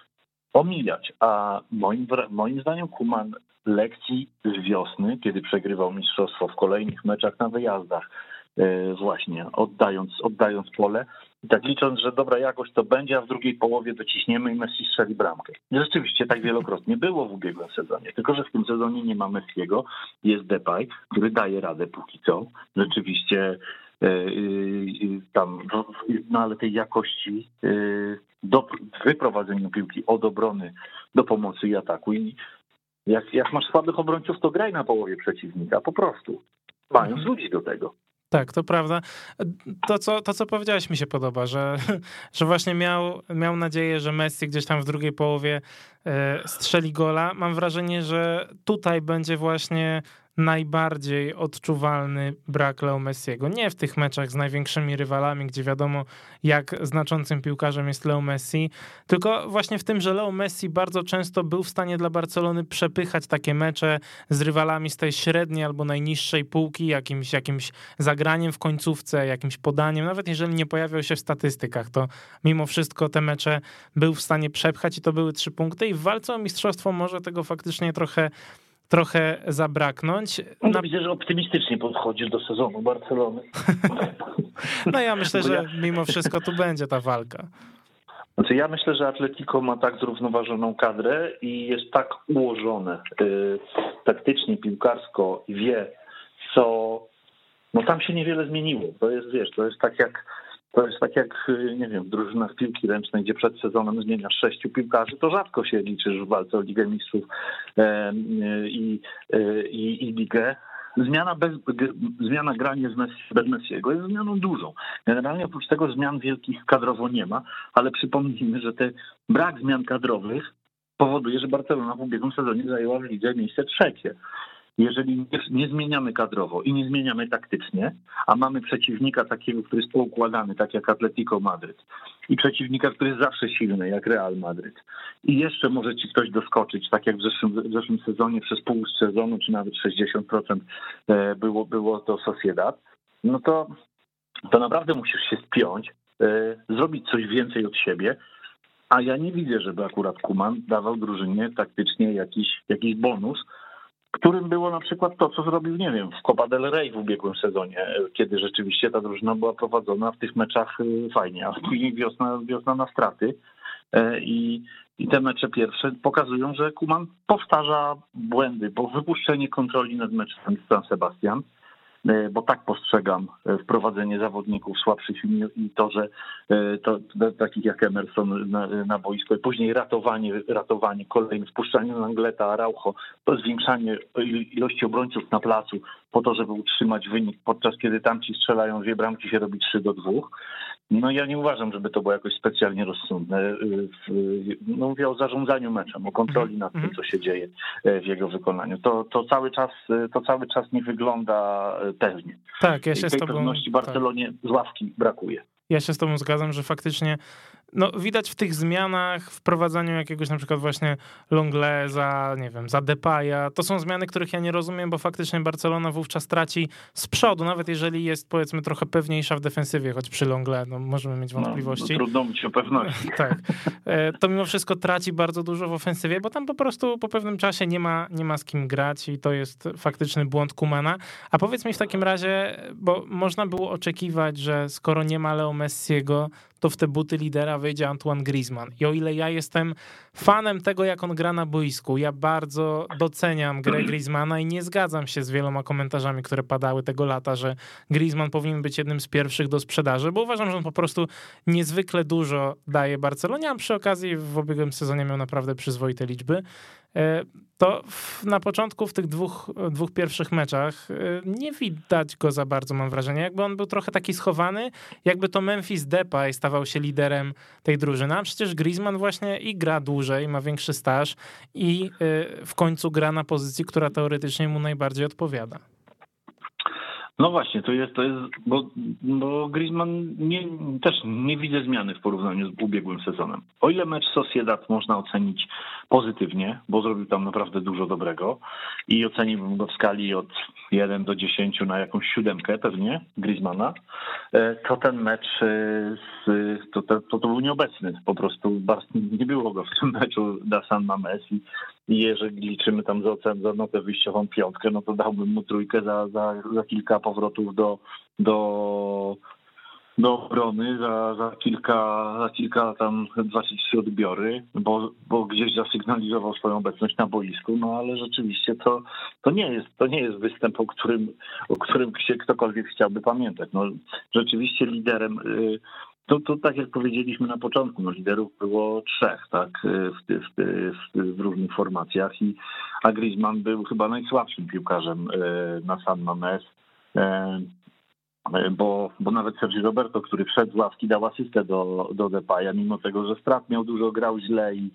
omijać. A moim, moim zdaniem Kuman lekcji z wiosny, kiedy przegrywał mistrzostwo w kolejnych meczach na wyjazdach, e, właśnie oddając, oddając pole i tak licząc, że dobra jakość to będzie, a w drugiej połowie dociśniemy i Messi strzeli bramkę. Rzeczywiście tak wielokrotnie było w ubiegłym sezonie, tylko że w tym sezonie nie ma Messiego, jest Depay, który daje radę póki co. Rzeczywiście tam, no, no ale tej jakości do wyprowadzenia piłki od obrony do pomocy i ataku i jak, jak masz słabych obrońców, to graj na połowie przeciwnika, po prostu. Mając mhm. ludzi do tego. Tak, to prawda. To co, to, co powiedziałeś, mi się podoba, że, [LAUGHS] że właśnie miał, miał nadzieję, że Messi gdzieś tam w drugiej połowie e, strzeli gola. Mam wrażenie, że tutaj będzie właśnie najbardziej odczuwalny brak Leo Messiego. Nie w tych meczach z największymi rywalami, gdzie wiadomo, jak znaczącym piłkarzem jest Leo Messi, tylko właśnie w tym, że Leo Messi bardzo często był w stanie dla Barcelony przepychać takie mecze z rywalami z tej średniej albo najniższej półki, jakimś, jakimś zagraniem w końcówce, jakimś podaniem, nawet jeżeli nie pojawiał się w statystykach, to mimo wszystko te mecze był w stanie przepchać i to były trzy punkty i w walce o mistrzostwo może tego faktycznie trochę trochę zabraknąć. No, Na... Widzę, że optymistycznie podchodzisz do sezonu Barcelony. [LAUGHS] no ja myślę, że mimo wszystko tu będzie ta walka. Znaczy ja myślę, że Atletico ma tak zrównoważoną kadrę i jest tak ułożone y, taktycznie, piłkarsko i wie, co... No tam się niewiele zmieniło. To jest, wiesz, to jest tak jak to jest tak jak, y, nie wiem, w drużynach piłki ręcznej, gdzie przed sezonem zmieniasz sześciu piłkarzy, to rzadko się liczysz w walce o Ligę Mistrzów i, e, i, i Ligę. Zmiana, bez, zmiana grania z bez Messiego jest zmianą dużą. Generalnie oprócz tego zmian wielkich kadrowo nie ma, ale przypomnijmy, że ten brak zmian kadrowych powoduje, że Barcelona w ubiegłym sezonie zajęła w lidze miejsce trzecie jeżeli nie, zmieniamy kadrowo i nie zmieniamy taktycznie, a mamy przeciwnika takiego, który jest poukładany, tak jak Atletico Madryt, i przeciwnika, który jest zawsze silny, jak Real Madryt, i jeszcze może ci ktoś doskoczyć, tak jak w zeszłym, w zeszłym sezonie przez pół sezonu, czy nawet 60% e, było, było to Sociedad, no to, to naprawdę musisz się spiąć, e, zrobić coś więcej od siebie, a ja nie widzę, żeby akurat Kuman dawał drużynie taktycznie jakiś, jakiś bonus, którym było na przykład to, co zrobił, nie wiem, w Copa del Rey w ubiegłym sezonie, kiedy rzeczywiście ta drużyna była prowadzona w tych meczach y, fajnie, a później wiosna, wiosna na straty. E, i, i te mecze pierwsze pokazują, że Kuman powtarza błędy, bo wypuszczenie kontroli nad meczem San Sebastian, E, bo tak postrzegam e, wprowadzenie zawodników słabszych i to, że e, to, to takich jak Emerson na, na boisko i później ratowanie, ratowanie kolejne, wpuszczanie Langleta, Araujo, to zwiększanie ilości obrońców na placu po to, żeby utrzymać wynik, podczas kiedy tamci strzelają dwie bramki, się robi 3 do 2. No ja nie uważam, żeby to było jakoś specjalnie rozsądne. No mówię o zarządzaniu meczem, o kontroli nad tym, mhm. co się dzieje w jego wykonaniu. To, to, cały, czas, to cały czas nie wygląda pewnie. Tak, ja się I tej z tobą... pewności Barcelonie tak. z ławki brakuje. Ja się z tobą zgadzam, że faktycznie no, widać w tych zmianach, wprowadzaniu jakiegoś na przykład właśnie Longle za, nie wiem, za Depaya, to są zmiany, których ja nie rozumiem, bo faktycznie Barcelona wówczas traci z przodu, nawet jeżeli jest powiedzmy trochę pewniejsza w defensywie, choć przy Longle no, możemy mieć wątpliwości. No, no trudno mieć o pewności. [LAUGHS] tak. E, to mimo wszystko traci bardzo dużo w ofensywie, bo tam po prostu po pewnym czasie nie ma, nie ma z kim grać i to jest faktyczny błąd Kumana. A powiedz mi w takim razie, bo można było oczekiwać, że skoro nie ma Leo Messiego, to w te buty lidera wejdzie Antoine Griezmann. I o ile ja jestem fanem tego, jak on gra na boisku, ja bardzo doceniam grę Griezmana i nie zgadzam się z wieloma komentarzami, które padały tego lata, że Griezmann powinien być jednym z pierwszych do sprzedaży, bo uważam, że on po prostu niezwykle dużo daje Barcelonie, a przy okazji w ubiegłym sezonie miał naprawdę przyzwoite liczby. E, to na początku w tych dwóch, dwóch pierwszych meczach e, nie widać go za bardzo, mam wrażenie. Jakby on był trochę taki schowany, jakby to Memphis Depay stawał się liderem tej drużyny. A przecież Griezmann właśnie i gra dłużej, ma większy staż i e, w końcu gra na pozycji, która teoretycznie mu najbardziej odpowiada. No właśnie, to jest, to jest bo, bo Griezmann nie, też nie widzę zmiany w porównaniu z ubiegłym sezonem. O ile mecz Sociedad można ocenić pozytywnie, bo zrobił tam naprawdę dużo dobrego i oceniłbym go w skali od 1 do 10 na jakąś siódemkę pewnie Griezmana, e, to ten mecz e, z, to, to, to, był nieobecny. Po prostu nie było go w tym meczu da San Mames i jeżeli liczymy tam za, za notę wyjściową piątkę, no to dałbym mu trójkę za, za, za kilka powrotów do, do, do obrony, za, za, kilka, za kilka tam dwa czy trzy odbiory, bo, bo gdzieś zasygnalizował swoją obecność na boisku, no ale rzeczywiście to, to, nie, jest, to nie jest występ, o którym, o którym się ktokolwiek chciałby pamiętać. No, rzeczywiście liderem y, to, to tak jak powiedzieliśmy na początku, no liderów było trzech, tak, w, w, w, w różnych formacjach i a Griezmann był chyba najsłabszym piłkarzem e, na San Mamés, e, bo, bo nawet Sergi Roberto, który wszedł z ławki, dał asystę do, do Depaya, mimo tego, że strat miał dużo, grał źle i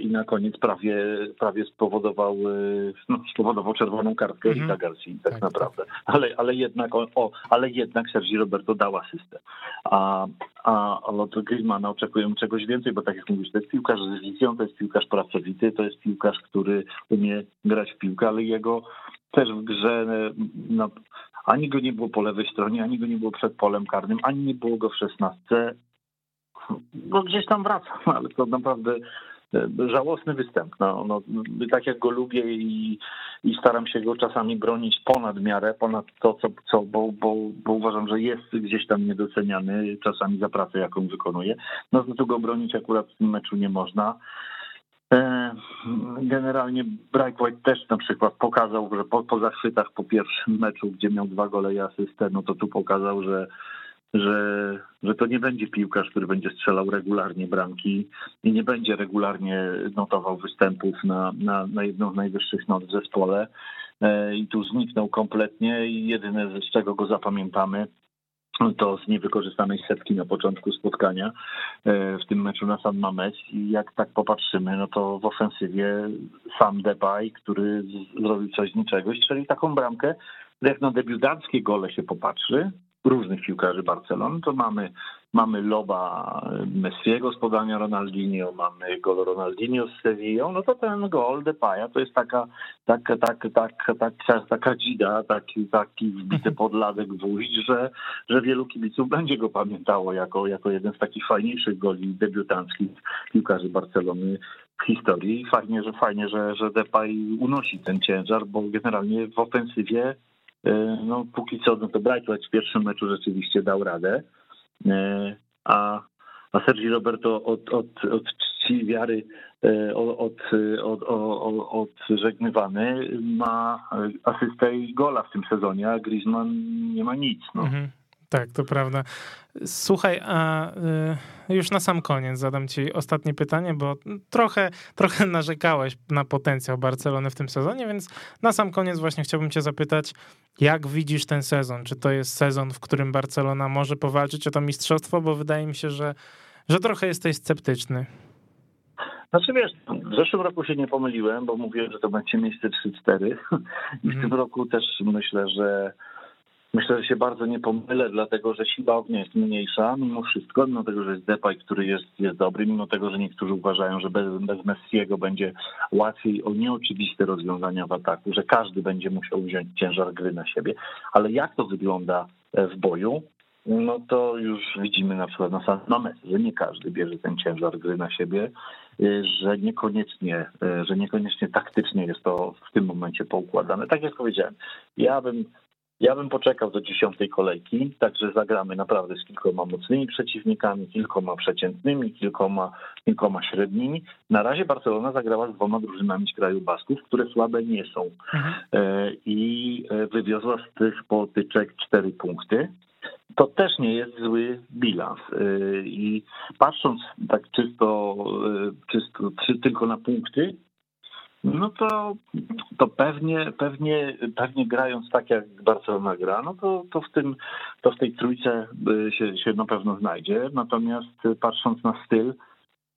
i na koniec prawie, prawie spowodował, e, no, spowodował czerwoną kartkę mhm. i Garcia, tak, tak naprawdę. Ale, ale, jednak, o, ale jednak Sergi Roberto dał asystę. A, a od Griezmana oczekujemy czegoś więcej, bo tak jak mówisz, to jest piłkarz z wizją, to jest piłkarz pracowity, to jest piłkarz, który umie grać w piłkę, ale jego też w grze no, ani go nie było po lewej stronie, ani go nie było przed polem karnym, ani nie było go w szesnastce. No gdzieś tam wraca, [LAUGHS] ale to naprawdę żałosny występ. No, no, tak jak go lubię i, i staram się go czasami bronić ponad miarę, ponad to, co, co bo, bo, bo uważam, że jest gdzieś tam niedoceniany czasami za pracę, jaką wykonuje. No to go bronić akurat w tym meczu nie można. E, generalnie Bright White też na przykład pokazał, że po, po zachwytach po pierwszym meczu, gdzie miał dwa gole i asystę, no to tu pokazał, że że, że to nie będzie piłkarz, który będzie strzelał regularnie bramki i nie będzie regularnie notował występów na, na, na jedną z najwyższych not w zespole. E, I tu zniknął kompletnie i jedyne, z czego go zapamiętamy, to z niewykorzystanej setki na początku spotkania e, w tym meczu na San Mamés i jak tak popatrzymy, no to w ofensywie sam Depay, który zrobił coś z niczego, czyli taką bramkę, jak na debiutanckie gole się popatrzy, różnych piłkarzy Barcelony, to mamy, mamy loba Messiego z podania Ronaldinho, mamy gol Ronaldinho z Sevillą, no to ten gol Depaya to jest taka, taka, taka, taka, taka, taka dzida, taki, taki wbity pod ladek gwóźdź, że, że wielu kibiców będzie go pamiętało jako, jako jeden z takich fajniejszych goli debiutanckich piłkarzy Barcelony w historii. Fajnie, że fajnie, że, że Depay unosi ten ciężar, bo generalnie w ofensywie E, no póki co, no to Brightwatch w pierwszym meczu rzeczywiście dał radę, e, a, a Sergi Roberto od, od, od czci wiary e, od, od, od, odżegnywany ma asystę i gola w tym sezonie, a Griezmann nie ma nic. No. Mhm. Tak, to prawda. Słuchaj, a y, już na sam koniec zadam ci ostatnie pytanie, bo trochę, trochę [LAUGHS] narzekałeś na potencjał Barcelony w tym sezonie, więc na sam koniec właśnie chciałbym cię zapytać, jak widzisz ten sezon? Czy to jest sezon, w którym Barcelona może powalczyć o to mistrzostwo? Bo wydaje mi się, że, że trochę jesteś sceptyczny. Znaczy wiesz, w zeszłym roku się nie pomyliłem, bo mówiłem, że to będzie miejsce 3-4 [LAUGHS] i w tym roku też myślę, że Myślę, że się bardzo nie pomylę, dlatego że siła ognia jest mniejsza mimo wszystko, mimo tego, że jest Depay, który jest, jest dobry, mimo tego, że niektórzy uważają, że bez, bez Messiego będzie łatwiej o nieoczywiste rozwiązania w ataku, że każdy będzie musiał wziąć ciężar gry na siebie. Ale jak to wygląda w boju, no to już widzimy na przykład na San że nie każdy bierze ten ciężar gry na siebie, że niekoniecznie, że niekoniecznie taktycznie jest to w tym momencie poukładane. Tak jak powiedziałem, ja bym ja bym poczekał do dziesiątej kolejki, także zagramy naprawdę z kilkoma mocnymi przeciwnikami, kilkoma przeciętnymi, kilkoma, kilkoma średnimi. Na razie Barcelona zagrała z dwoma drużynami z kraju Basków, które słabe nie są. Mhm. E, I e, wywiozła z tych potyczek cztery punkty. To też nie jest zły bilans. E, I patrząc tak czysto, czysto tylko na punkty, no to, to pewnie, pewnie, pewnie grając tak jak Barcelona gra, no to, to, w, tym, to w tej trójce się, się na pewno znajdzie. Natomiast patrząc na styl,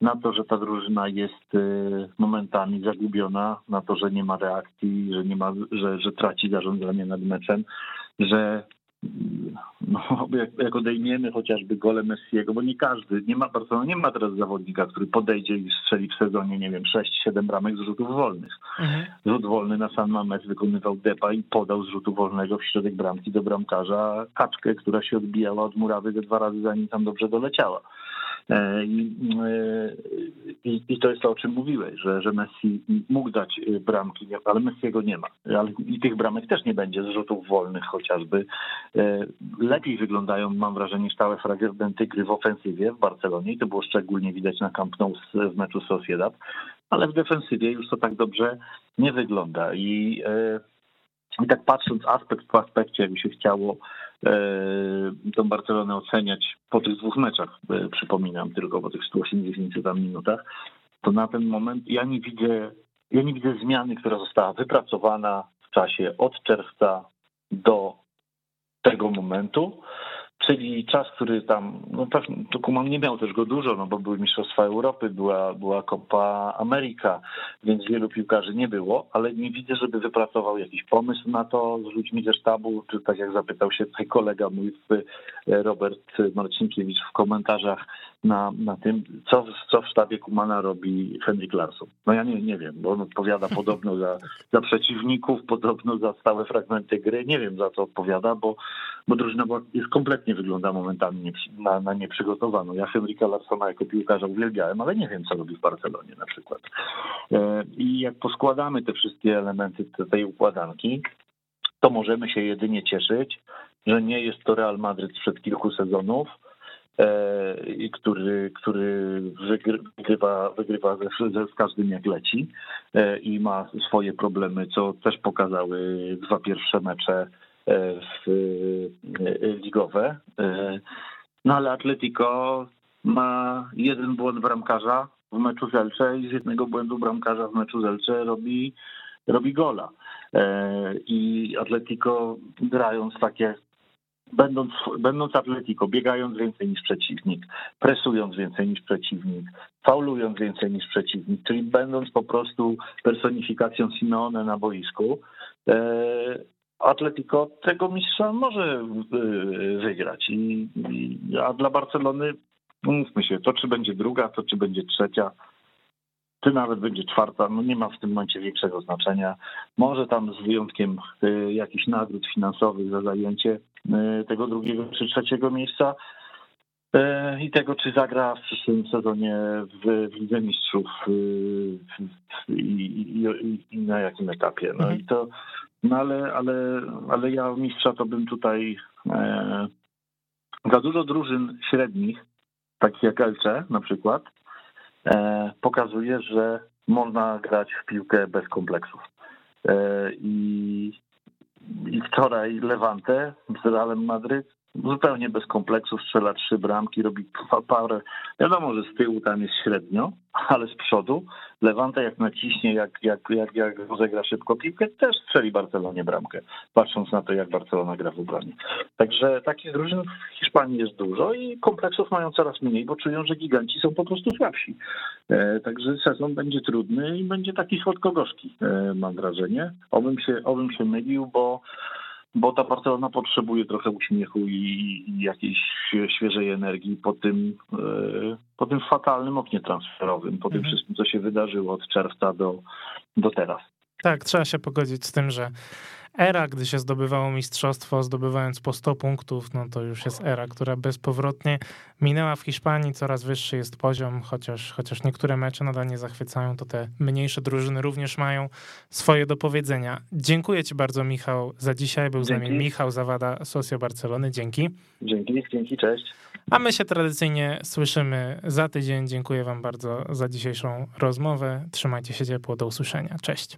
na to, że ta drużyna jest y, momentami zagubiona, na to, że nie ma reakcji, że, nie ma, że, że traci zarządzanie nad meczem, że no, [LAUGHS] jak, jak odejmiemy chociażby gole Messiego, bo nie każdy, nie ma Barcelona nie ma teraz zawodnika, który podejdzie i strzeli w sezonie, nie wiem, 6-7 bramek z rzutów wolnych. Mhm. Rzut wolny na San Mames wykonywał Depa i podał z rzutu wolnego w środek bramki do bramkarza kaczkę, która się odbijała od murawy ze dwa razy zanim tam dobrze doleciała. E, I, e, i, I, to jest to, o czym mówiłeś, że, że Messi mógł dać e, bramki, ale Messiego nie ma. Ale I tych bramek też nie będzie, z rzutów wolnych chociażby. Lepiej wyglądają, mam wrażenie, stałe fragmenty gry w ofensywie w Barcelonie i to było szczególnie widać na Camp Nou w meczu Sociedad, ale w defensywie już to tak dobrze nie wygląda. I, i tak patrząc aspekt po aspekcie, jakby się chciało tą Barcelonę oceniać po tych dwóch meczach, e, przypominam, tylko po tych 180 tam minutach, to na ten moment ja nie widzę, ja nie widzę zmiany, która została wypracowana w czasie od czerwca do tego momentu czyli czas, który tam, no pewnie, to Kuman nie miał też go dużo, no bo były Mistrzostwa Europy, była, była Copa America, więc wielu piłkarzy nie było, ale nie widzę, żeby wypracował jakiś pomysł na to z ludźmi ze sztabu, czy tak jak zapytał się tutaj kolega mój Robert Marcinkiewicz w komentarzach na, na tym, co, co w sztabie Kumana robi Henrik Larsson. No ja nie, nie wiem, bo on odpowiada podobno za, za przeciwników, podobno za stałe fragmenty gry, nie wiem za co odpowiada, bo, bo drużyna jest kompletnie nie wygląda momentami na, na nieprzygotowaną. Ja Henryka Larsona jako piłkarza uwielbiałem, ale nie wiem, co robi w Barcelonie na przykład. E, I jak poskładamy te wszystkie elementy tej układanki, to możemy się jedynie cieszyć, że nie jest to Real Madryt sprzed kilku sezonów, e, który, który wygrywa, wygrywa ze, z każdym jak leci e, i ma swoje problemy, co też pokazały dwa pierwsze mecze E, w, ligowe. No ale Atletico ma jeden błąd bramkarza w meczu z i z jednego błędu bramkarza w meczu z robi, robi gola. I Atletico grając takie będąc, będąc Atletico, biegając więcej niż przeciwnik, presując więcej niż przeciwnik, faulując więcej niż przeciwnik, czyli będąc po prostu personifikacją Simeone na boisku, Atletico tego mistrza może y, wygrać. I, a dla Barcelony, mówmy się, to czy będzie druga, to czy będzie trzecia, czy nawet będzie czwarta, no nie ma w tym momencie większego znaczenia. Może tam z wyjątkiem y, jakichś nagród finansowych za zajęcie y, tego drugiego czy trzeciego miejsca i tego, czy zagra w przyszłym sezonie w, w Lidze Mistrzów i, i, i, na jakim etapie. No mhm. i to no ale, ale, ale ja mistrza to bym tutaj e, za dużo drużyn średnich, takich jak Elcze na przykład, pokazuje, że można grać w piłkę bez kompleksów. E, i, I wczoraj Levante z Realem Madryt zupełnie bez kompleksów, strzela trzy bramki, robi parę. Wiadomo, że z tyłu tam jest średnio, ale z przodu Lewanta jak naciśnie, jak, jak, jak, jak rozegra szybko piłkę, też strzeli Barcelonie bramkę, patrząc na to, jak Barcelona gra w obronie. Także takich drużyn w Hiszpanii jest dużo i kompleksów mają coraz mniej, bo czują, że giganci są po prostu słabsi. E, także sezon będzie trudny i będzie taki słodko-gorzki, e, mam wrażenie. Obym się, obym się mylił, bo bo ta Barcelona potrzebuje trochę uśmiechu i, i jakiejś świeżej energii po tym, e, po tym fatalnym oknie transferowym, po mhm. tym wszystkim, co się wydarzyło od czerwca do, do teraz. Tak, trzeba się pogodzić z tym, że era, gdy się zdobywało mistrzostwo, zdobywając po 100 punktów, no to już jest era, która bezpowrotnie minęła w Hiszpanii. Coraz wyższy jest poziom, chociaż, chociaż niektóre mecze nadal nie zachwycają, to te mniejsze drużyny również mają swoje do powiedzenia. Dziękuję Ci bardzo, Michał, za dzisiaj. Był dzięki. z nami Michał Zawada, Socio Barcelony. Dzięki. Dzięki, dzięki, cześć. A my się tradycyjnie słyszymy za tydzień. Dziękuję Wam bardzo za dzisiejszą rozmowę. Trzymajcie się ciepło, do usłyszenia. Cześć.